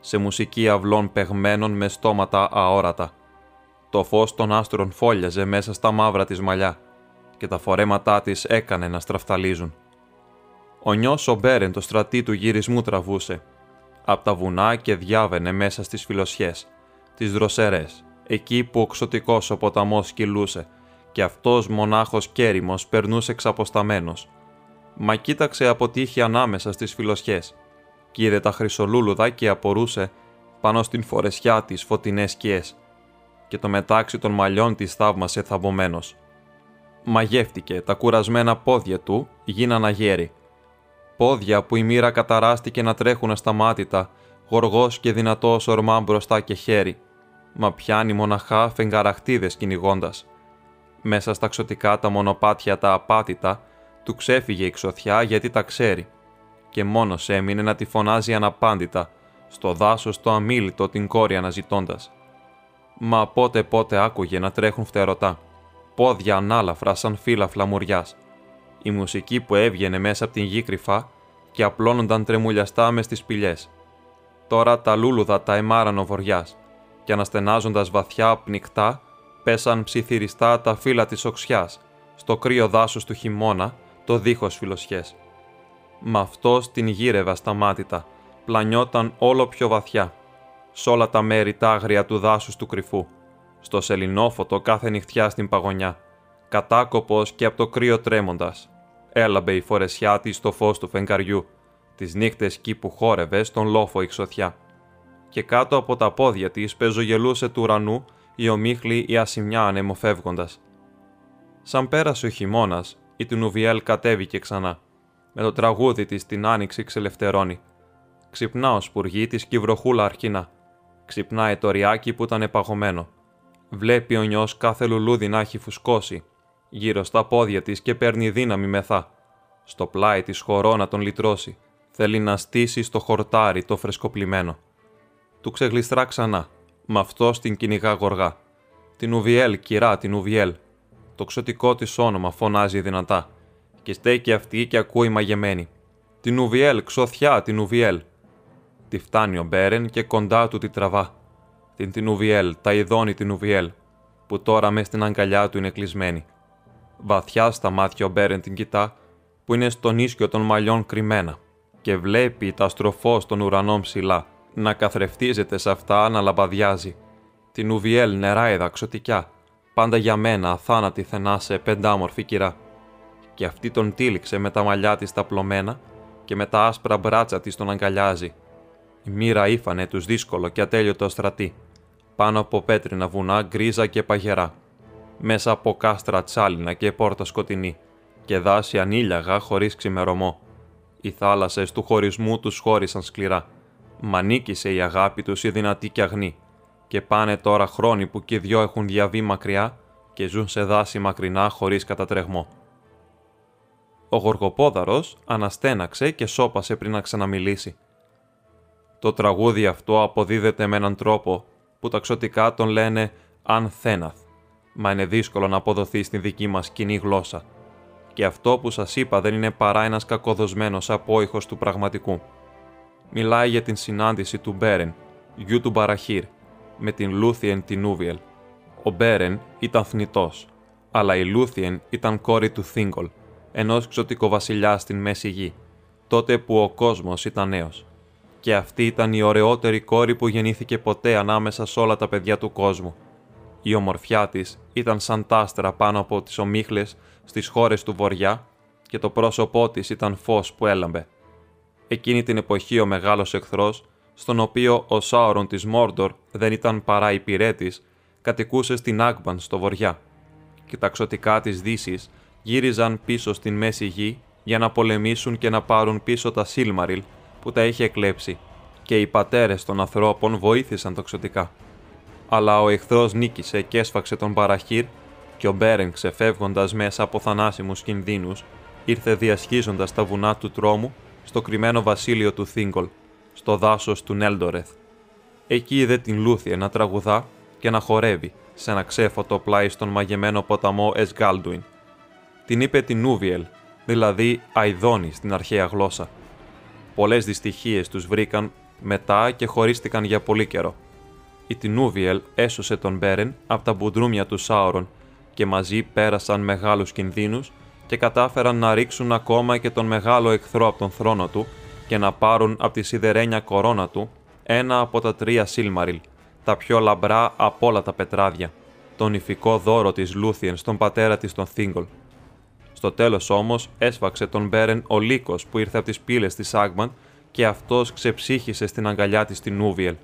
σε μουσική αυλών πεγμένων με στόματα αόρατα. Το φως των άστρων φόλιαζε μέσα στα μαύρα της μαλλιά και τα φορέματά της έκανε να στραφταλίζουν. Ο νιός ο Μπέρεν το στρατή του γυρισμού τραβούσε. Απ' τα βουνά και διάβαινε μέσα στις φιλοσιές, τις δροσερές, εκεί που ο ξωτικός ο ποταμός κυλούσε και αυτός μονάχος κέριμος περνούσε εξαποσταμένος. Μα κοίταξε από τύχη ανάμεσα στις φιλοσιές κι είδε τα χρυσολούλουδα και απορούσε πάνω στην φορεσιά της φωτεινές σκιές και το μετάξι των μαλλιών της θαύμασε θαμπομένος. Μαγεύτηκε, τα κουρασμένα πόδια του γίναν αγέρι πόδια που η μοίρα καταράστηκε να τρέχουν ασταμάτητα, γοργός και δυνατός ορμά μπροστά και χέρι, μα πιάνει μοναχά φεγγαραχτίδες κυνηγώντας. Μέσα στα ξωτικά τα μονοπάτια τα απάτητα, του ξέφυγε η ξωθιά γιατί τα ξέρει και μόνος έμεινε να τη φωνάζει αναπάντητα, στο δάσος το αμήλυτο την κόρη αναζητώντας. Μα πότε πότε άκουγε να τρέχουν φτερωτά, πόδια ανάλαφρα σαν φύλλα φλαμουριάς η μουσική που έβγαινε μέσα από την γη κρυφά και απλώνονταν τρεμουλιαστά μες στις σπηλιές. Τώρα τα λούλουδα τα εμάραν ο βοριάς και αναστενάζοντας βαθιά πνικτά πέσαν ψιθυριστά τα φύλλα της οξιάς στο κρύο δάσος του χειμώνα το δίχως φιλοσιές. Μ' αυτό την γύρευα σταμάτητα, πλανιόταν όλο πιο βαθιά, σ' όλα τα μέρη τα άγρια του δάσους του κρυφού, στο σελινόφωτο κάθε νυχτιά στην παγωνιά, κατάκοπος και από το κρύο τρέμοντας, έλαμπε η φορεσιά της στο φως του φεγγαριού, τις νύχτες εκεί που χόρευε στον λόφο η ξωθιά. Και κάτω από τα πόδια της πεζογελούσε του ουρανού η ομίχλη η ασημιά ανεμοφεύγοντας. Σαν πέρασε ο χειμώνας, η Τινουβιέλ κατέβηκε ξανά. Με το τραγούδι της την άνοιξη ξελευθερώνει. Ξυπνά ο σπουργή της κυβροχούλα αρχινά. Ξυπνάει το ριάκι που ήταν επαγωμένο. Βλέπει ο νιός κάθε λουλούδι να έχει φουσκώσει γύρω στα πόδια της και παίρνει δύναμη μεθά. Στο πλάι της χωρώ να τον λυτρώσει. Θέλει να στήσει στο χορτάρι το φρεσκοπλημένο. Του ξεγλιστρά ξανά. Μ' αυτό την κυνηγά γοργά. Την Ουβιέλ, κυρά, την Ουβιέλ. Το ξωτικό της όνομα φωνάζει δυνατά. Και στέκει αυτή και ακούει μαγεμένη. Την Ουβιέλ, ξωθιά, την Ουβιέλ. Τη φτάνει ο Μπέρεν και κοντά του τη τραβά. Την την Ουβιέλ, τα ειδώνει την Ουβιέλ, που τώρα μες στην αγκαλιά του είναι κλεισμένη. Βαθιά στα μάτια ο Μπέρεν την κοιτά, που είναι στον ίσιο των μαλλιών κρυμμένα, και βλέπει τα στροφό των ουρανών ψηλά, να καθρεφτίζεται σε αυτά να λαμπαδιάζει. Την Ουβιέλ νεράιδα ξωτικιά, πάντα για μένα αθάνατη θενά σε πεντάμορφη κυρά. Και αυτή τον τύλιξε με τα μαλλιά της τα πλωμένα και με τα άσπρα μπράτσα της τον αγκαλιάζει. Η μοίρα ήφανε τους δύσκολο και ατέλειωτο στρατή, πάνω από πέτρινα βουνά γκρίζα και παγερά μέσα από κάστρα τσάλινα και πόρτα σκοτεινή, και δάση ανήλιαγα χωρίς ξημερωμό. Οι θάλασσες του χωρισμού τους χώρισαν σκληρά. Μα νίκησε η αγάπη τους η δυνατή και αγνή. Και πάνε τώρα χρόνοι που και οι δυο έχουν διαβεί μακριά και ζουν σε δάση μακρινά χωρίς κατατρεγμό. Ο Γοργοπόδαρος αναστέναξε και σώπασε πριν να ξαναμιλήσει. Το τραγούδι αυτό αποδίδεται με έναν τρόπο που τα ξωτικά τον λένε «ανν-θέναθ», μα είναι δύσκολο να αποδοθεί στην δική μας κοινή γλώσσα. Και αυτό που σας είπα δεν είναι παρά ένας κακοδοσμένος απόηχος του πραγματικού. Μιλάει για την συνάντηση του Μπέρεν, γιου του Μπαραχίρ, με την Λούθιεν Τινούβιελ. Ο Μπέρεν ήταν θνητός, αλλά η Λούθιεν ήταν κόρη του Θίγκολ, ενός ξωτικοβασιλιά στην Μέση Γη, τότε που ο κόσμος ήταν νέος. Και αυτή ήταν η ωραιότερη κόρη που γεννήθηκε ποτέ ανάμεσα σε όλα τα παιδιά του κόσμου. Η ομορφιά της ήταν σαν τάστρα πάνω από τις ομίχλες στις χώρες του βοριά και το πρόσωπό της ήταν φως που έλαμπε. Εκείνη την εποχή ο μεγάλος εχθρός, στον οποίο ο Σάουρον της Μόρντορ δεν ήταν παρά υπηρέτης, κατοικούσε στην Άγμπαν στο βοριά και τα ξωτικά της δύσης γύριζαν πίσω στην μέση γη για να πολεμήσουν και να πάρουν πίσω τα Σίλμαριλ που τα είχε εκλέψει και οι πατέρες των ανθρώπων βοήθησαν τοξωτικά. Αλλά ο εχθρός νίκησε και έσφαξε τον Παραχύρ και ο Μπέρεν ξεφεύγοντας μέσα από θανάσιμους κινδύνους ήρθε διασχίζοντας τα βουνά του τρόμου στο κρυμμένο βασίλειο του Θίγκολ, στο δάσος του Νέλντορεθ. Εκεί είδε την Λούθια να τραγουδά και να χορεύει σε ένα ξέφωτο πλάι στον μαγεμένο ποταμό Εσγκάλντουιν. Την είπε την Νούβιελ, δηλαδή Αϊδόνη στην αρχαία γλώσσα. Πολλές δυστυχίες τους βρήκαν μετά και χωρίστηκαν για πολύ καιρό. Η Τινούβιελ έσωσε τον Μπέρεν από τα μπουντρούμια του Σάουρον και μαζί πέρασαν μεγάλους κινδύνους και κατάφεραν να ρίξουν ακόμα και τον μεγάλο εχθρό από τον θρόνο του και να πάρουν από τη σιδερένια κορώνα του ένα από τα τρία Σίλμαριλ, τα πιο λαμπρά από όλα τα πετράδια, τον ηφικό δώρο της Λούθιεν στον πατέρα της τον Θίγκολ. Στο τέλος όμως έσφαξε τον Μπέρεν ο λύκος που ήρθε από τις πύλες της Άγμαν και αυτός ξεψύχησε στην αγκαλιά της την Ούβιελ.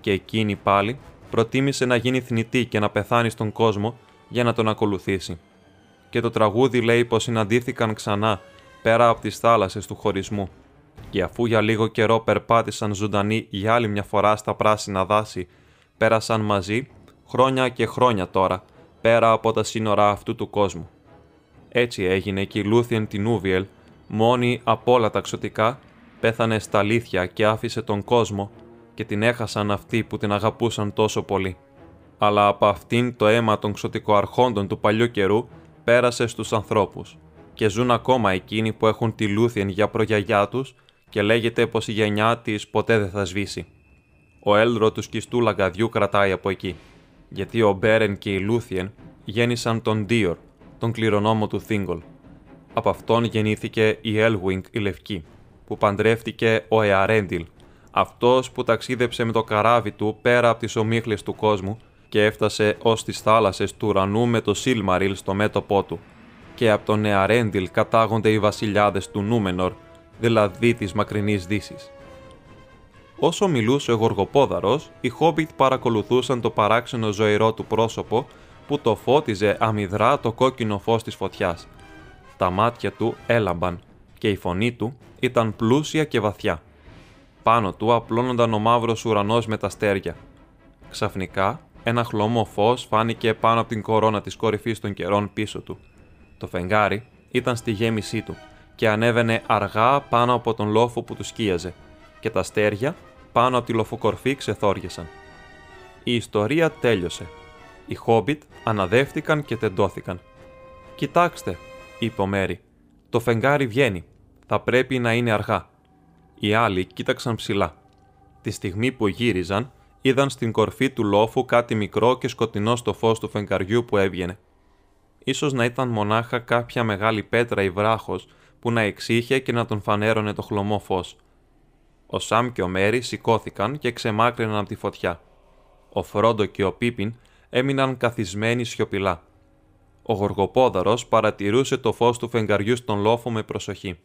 Και εκείνη πάλι προτίμησε να γίνει θνητή και να πεθάνει στον κόσμο για να τον ακολουθήσει. Και το τραγούδι λέει πως συναντήθηκαν ξανά πέρα από τις θάλασσες του χωρισμού. Και αφού για λίγο καιρό περπάτησαν ζωντανοί για άλλη μια φορά στα πράσινα δάση, πέρασαν μαζί χρόνια και χρόνια τώρα πέρα από τα σύνορα αυτού του κόσμου. Έτσι έγινε και η Λούθιεν Τινούβιελ, μόνη από όλα τα ξωτικά, πέθανε στ' αλήθεια και άφησε τον κόσμο και την έχασαν αυτοί που την αγαπούσαν τόσο πολύ. Αλλά από αυτήν το αίμα των ξωτικοαρχόντων του παλιού καιρού πέρασε στους ανθρώπους και ζουν ακόμα εκείνοι που έχουν τη Λούθιεν για προγιαγιά τους και λέγεται πως η γενιά της ποτέ δεν θα σβήσει. Ο έλδρο του σκιστού λαγκαδιού κρατάει από εκεί, γιατί ο Μπέρεν και η Λούθιεν γέννησαν τον Ντίορ, τον κληρονόμο του Θίγκολ. Από αυτόν γεννήθηκε η Έλγουινγκ η Λευκή, που παντρεύτηκε ο Εαρέντιλ, αυτός που ταξίδεψε με το καράβι του πέρα από τις ομίχλες του κόσμου και έφτασε ως τις θάλασσες του ουρανού με το Σίλμαριλ στο μέτωπό του. Και από τον Εαρέντιλ κατάγονται οι βασιλιάδες του Νούμενορ, δηλαδή της μακρινής δύσης. Όσο μιλούσε ο Γοργοπόδαρος, οι Χόμπιτ παρακολουθούσαν το παράξενο ζωηρό του πρόσωπο που το φώτιζε αμυδρά το κόκκινο φως της φωτιάς. Τα μάτια του έλαμπαν και η φωνή του ήταν πλούσια και βαθιά. Πάνω του απλώνονταν ο μαύρος ουρανός με τα στέρια. Ξαφνικά, ένα χλωμό φως φάνηκε πάνω από την κορώνα της κορυφής των καιρών πίσω του. Το φεγγάρι ήταν στη γέμισή του και ανέβαινε αργά πάνω από τον λόφο που του σκίαζε και τα στέρια πάνω από τη λοφοκορφή ξεθόριασαν. Η ιστορία τέλειωσε οι Χόμπιτ αναδεύτηκαν και τεντώθηκαν. «Κοιτάξτε», είπε ο Μέρι, «το φεγγάρι βγαίνει. Θα πρέπει να είναι αργά». Οι άλλοι κοίταξαν ψηλά. Τη στιγμή που γύριζαν, είδαν στην κορφή του λόφου κάτι μικρό και σκοτεινό στο φως του φεγγαριού που έβγαινε. Ίσως να ήταν μονάχα κάποια μεγάλη πέτρα ή βράχος που να εξήχε και να τον φανέρωνε το χλωμό φως. Ο Σάμ και ο Μέρι σηκώθηκαν και ξεμάκρυναν από τη φωτιά. Ο Φρόντο και ο Πίπιν έμειναν καθισμένοι σιωπηλά. Ο Γοργοπόδαρος παρατηρούσε το φως του φεγγαριού στον λόφο με προσοχή.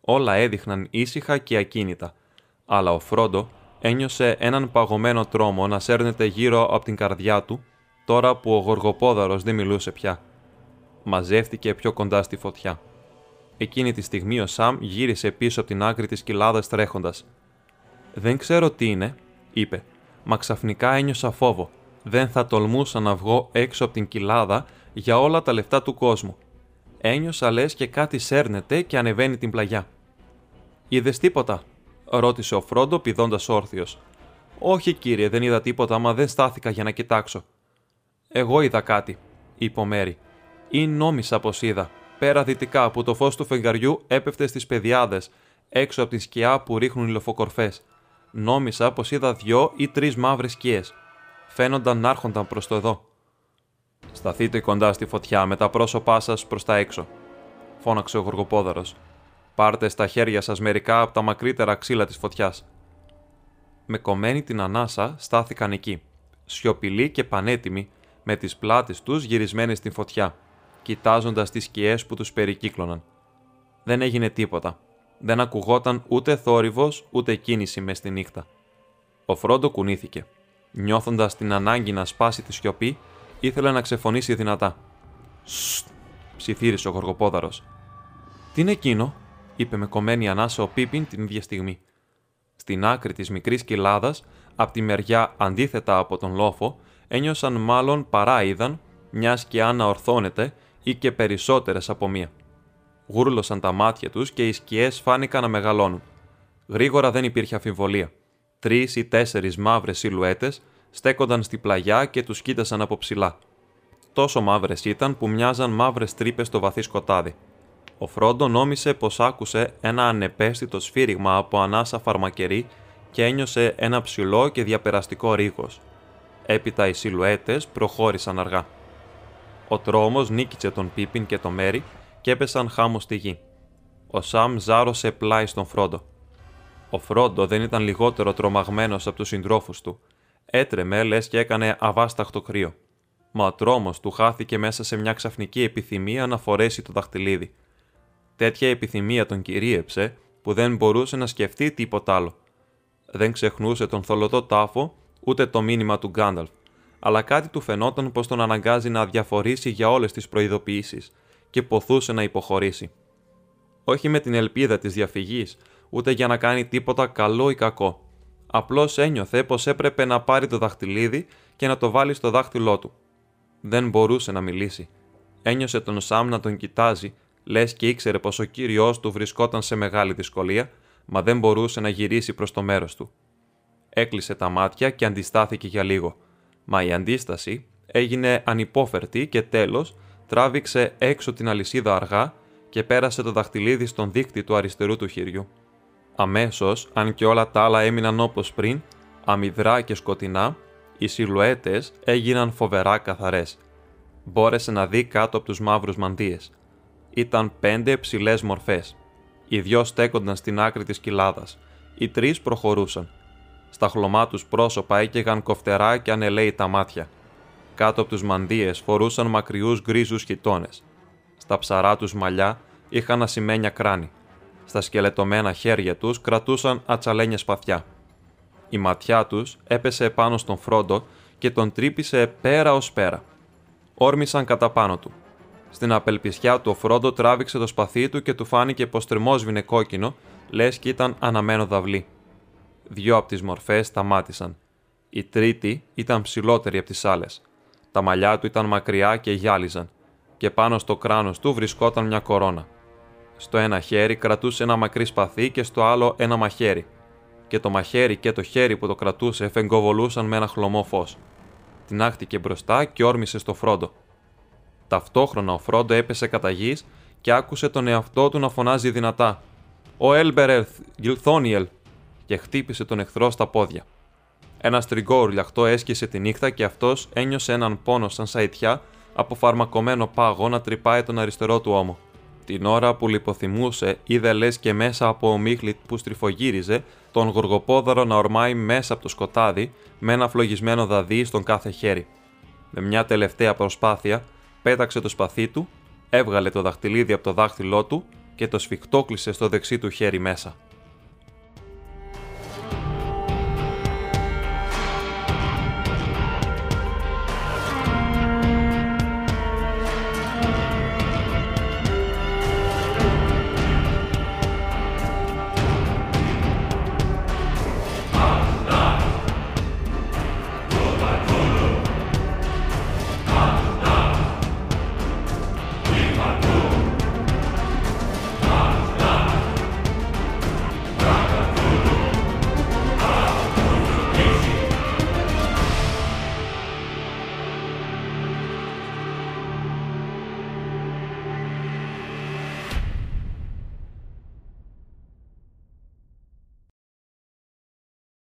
Όλα έδειχναν ήσυχα και ακίνητα, αλλά ο Φρόντο ένιωσε έναν παγωμένο τρόμο να σέρνεται γύρω από την καρδιά του τώρα που ο γοργοπόδαρος δεν μιλούσε πια. Μαζεύτηκε πιο κοντά στη φωτιά. Εκείνη τη στιγμή ο Σαμ γύρισε πίσω από την άκρη της κοιλάδας τρέχοντας. «Δεν ξέρω τι είναι», είπε, «μα ξαφνικά ένιωσα φόβο. Δεν θα τολμούσα να βγω έξω από την κοιλάδα για όλα τα λεφτά του κόσμου. Ένιωσα λες και κάτι σέρνεται και ανεβαίνει την πλαγιά. «Είδες τίποτα», ρώτησε ο Φρόντο πηδώντας όρθιος. Όχι, κύριε, δεν είδα τίποτα, μα δεν στάθηκα για να κοιτάξω. Εγώ είδα κάτι, είπε ο Μέρι. Ή νόμισα πως είδα, πέρα δυτικά που το φως του φεγγαριού έπεφτε στις πεδιάδες, έξω από τη σκιά που ρίχνουν οι λοφοκορφές. Νόμισα πως είδα δυο ή τρεις μαύρες σκιές. Φαίνονταν να έρχονταν προς το εδώ. Σταθείτε κοντά στη φωτιά με τα πρόσωπά σας προς τα έξω, φώναξε ο Γοργοπόδαρο. Πάρτε στα χέρια σας μερικά από τα μακρύτερα ξύλα της φωτιάς. Με κομμένη την ανάσα στάθηκαν εκεί, σιωπηλοί και πανέτοιμοι, με τις πλάτες τους γυρισμένες στην φωτιά, κοιτάζοντας τις σκιές που τους περικύκλωναν. Δεν έγινε τίποτα. Δεν ακουγόταν ούτε θόρυβος ούτε κίνηση μες στη νύχτα. Ο Φρόντο κουνήθηκε. Νιώθοντας την ανάγκη να σπάσει τη σιωπή, ήθελε να ξεφωνήσει δυνατά. Σστ, ψιθύρισε ο Γοργοπόδαρος. Τι είναι εκείνο, είπε με κομμένη ανάσα ο Πίπιν την ίδια στιγμή. Στην άκρη της μικρής κοιλάδας, από τη μεριά αντίθετα από τον λόφο, ένιωσαν μάλλον παρά είδαν, μιας σκιά να ορθώνεται ή και περισσότερες από μία. Γούρλωσαν τα μάτια τους και οι σκιές φάνηκαν να μεγαλώνουν. Γρήγορα δεν υπήρχε αμφιβολία. Τρεις ή τέσσερις μαύρες σιλουέτες στέκονταν στη πλαγιά και τους κοίτασαν από ψηλά. Τόσο μαύρες ήταν που μοιάζαν μαύρες τρύπες στο βαθύ σκοτάδι. Ο Φρόντο νόμισε πως άκουσε ένα ανεπαίσθητο σφύριγμα από ανάσα φαρμακερή και ένιωσε ένα ψηλό και διαπεραστικό ρίγο. Έπειτα οι σιλουέτες προχώρησαν αργά. Ο τρόμος νίκησε τον Πίπιν και τον Μέρι και έπεσαν χάμω στη γη. Ο Σαμ ζάρωσε πλάι στον Φρόντο. Ο Φρόντο δεν ήταν λιγότερο τρομαγμένος από τους συντρόφους του. Έτρεμε λες και έκανε αβάσταχτο κρύο. Μα ο τρόμος του χάθηκε μέσα σε μια ξαφνική επιθυμία να φορέσει το δαχτυλίδι. Τέτοια επιθυμία τον κυρίεψε που δεν μπορούσε να σκεφτεί τίποτα άλλο. Δεν ξεχνούσε τον θολωτό τάφο ούτε το μήνυμα του Γκάνταλφ, αλλά κάτι του φαινόταν πως τον αναγκάζει να διαφορήσει για όλες τις προειδοποιήσεις και ποθούσε να υποχωρήσει. Όχι με την ελπίδα της διαφυγής, ούτε για να κάνει τίποτα καλό ή κακό. Απλώς ένιωθε πως έπρεπε να πάρει το δαχτυλίδι και να το βάλει στο δάχτυλό του. Δεν μπορούσε να μιλήσει. Ένιωσε τον Σαμ να τον κοιτάζει λες και ήξερε πως ο κύριος του βρισκόταν σε μεγάλη δυσκολία, μα δεν μπορούσε να γυρίσει προς το μέρος του. Έκλεισε τα μάτια και αντιστάθηκε για λίγο, μα η αντίσταση έγινε ανυπόφερτη και τέλος τράβηξε έξω την αλυσίδα αργά και πέρασε το δαχτυλίδι στον δίκτυ του αριστερού του χειριού. Αμέσως, αν και όλα τα άλλα έμειναν όπως πριν, αμυδρά και σκοτεινά, οι σιλουέτες έγιναν φοβερά καθαρές. Μπόρεσε να δει κάτω από τους μαύρους μαντίες ήταν πέντε ψηλές μορφές. Οι δυο στέκονταν στην άκρη της κοιλάδας. Οι τρεις προχωρούσαν. Στα χλωμά τους πρόσωπα έκαιγαν κοφτερά και ανελαίητα μάτια. Κάτω από τους μανδύες φορούσαν μακριούς γκρίζους χιτώνες. Στα ψαρά τους μαλλιά είχαν ασημένια κράνη. Στα σκελετωμένα χέρια τους κρατούσαν ατσαλένια σπαθιά. Η ματιά τους έπεσε επάνω στον φρόντο και τον τρύπησε πέρα ως πέρα. Όρμησαν κατά πάνω του. Στην απελπισιά του ο Φρόντο τράβηξε το σπαθί του και του φάνηκε πως τριμόσβηνε κόκκινο, λες και ήταν αναμένο δαυλί. Δυο από τις μορφές σταμάτησαν. Η τρίτη ήταν ψηλότερη από τις άλλες. Τα μαλλιά του ήταν μακριά και γυάλιζαν, και πάνω στο κράνος του βρισκόταν μια κορώνα. Στο ένα χέρι κρατούσε ένα μακρύ σπαθί και στο άλλο ένα μαχαίρι, και το μαχαίρι και το χέρι που το κρατούσε φεγκοβολούσαν με ένα χλωμό φως. Την άχτηκε μπροστά και όρμησε στο φρόντο. Ταυτόχρονα ο Φρόντο έπεσε κατά γης και άκουσε τον εαυτό του να φωνάζει δυνατά «Ο Έλμπερεθ, Γιλθόνιελ» και χτύπησε τον εχθρό στα πόδια. Ένα τριγκό ουρλιαχτό έσκησε τη νύχτα και αυτός ένιωσε έναν πόνο σαν σαϊτιά από φαρμακομένο πάγο να τρυπάει τον αριστερό του ώμο. Την ώρα που λιποθυμούσε, είδε λες και μέσα από ομίχλη που στριφογύριζε τον γοργοπόδαρο να ορμάει μέσα από το σκοτάδι με ένα φλογισμένο δαδί στον κάθε χέρι. Με μια τελευταία προσπάθεια, πέταξε το σπαθί του, έβγαλε το δαχτυλίδι από το δάχτυλό του και το σφιχτόκλεισε στο δεξί του χέρι μέσα.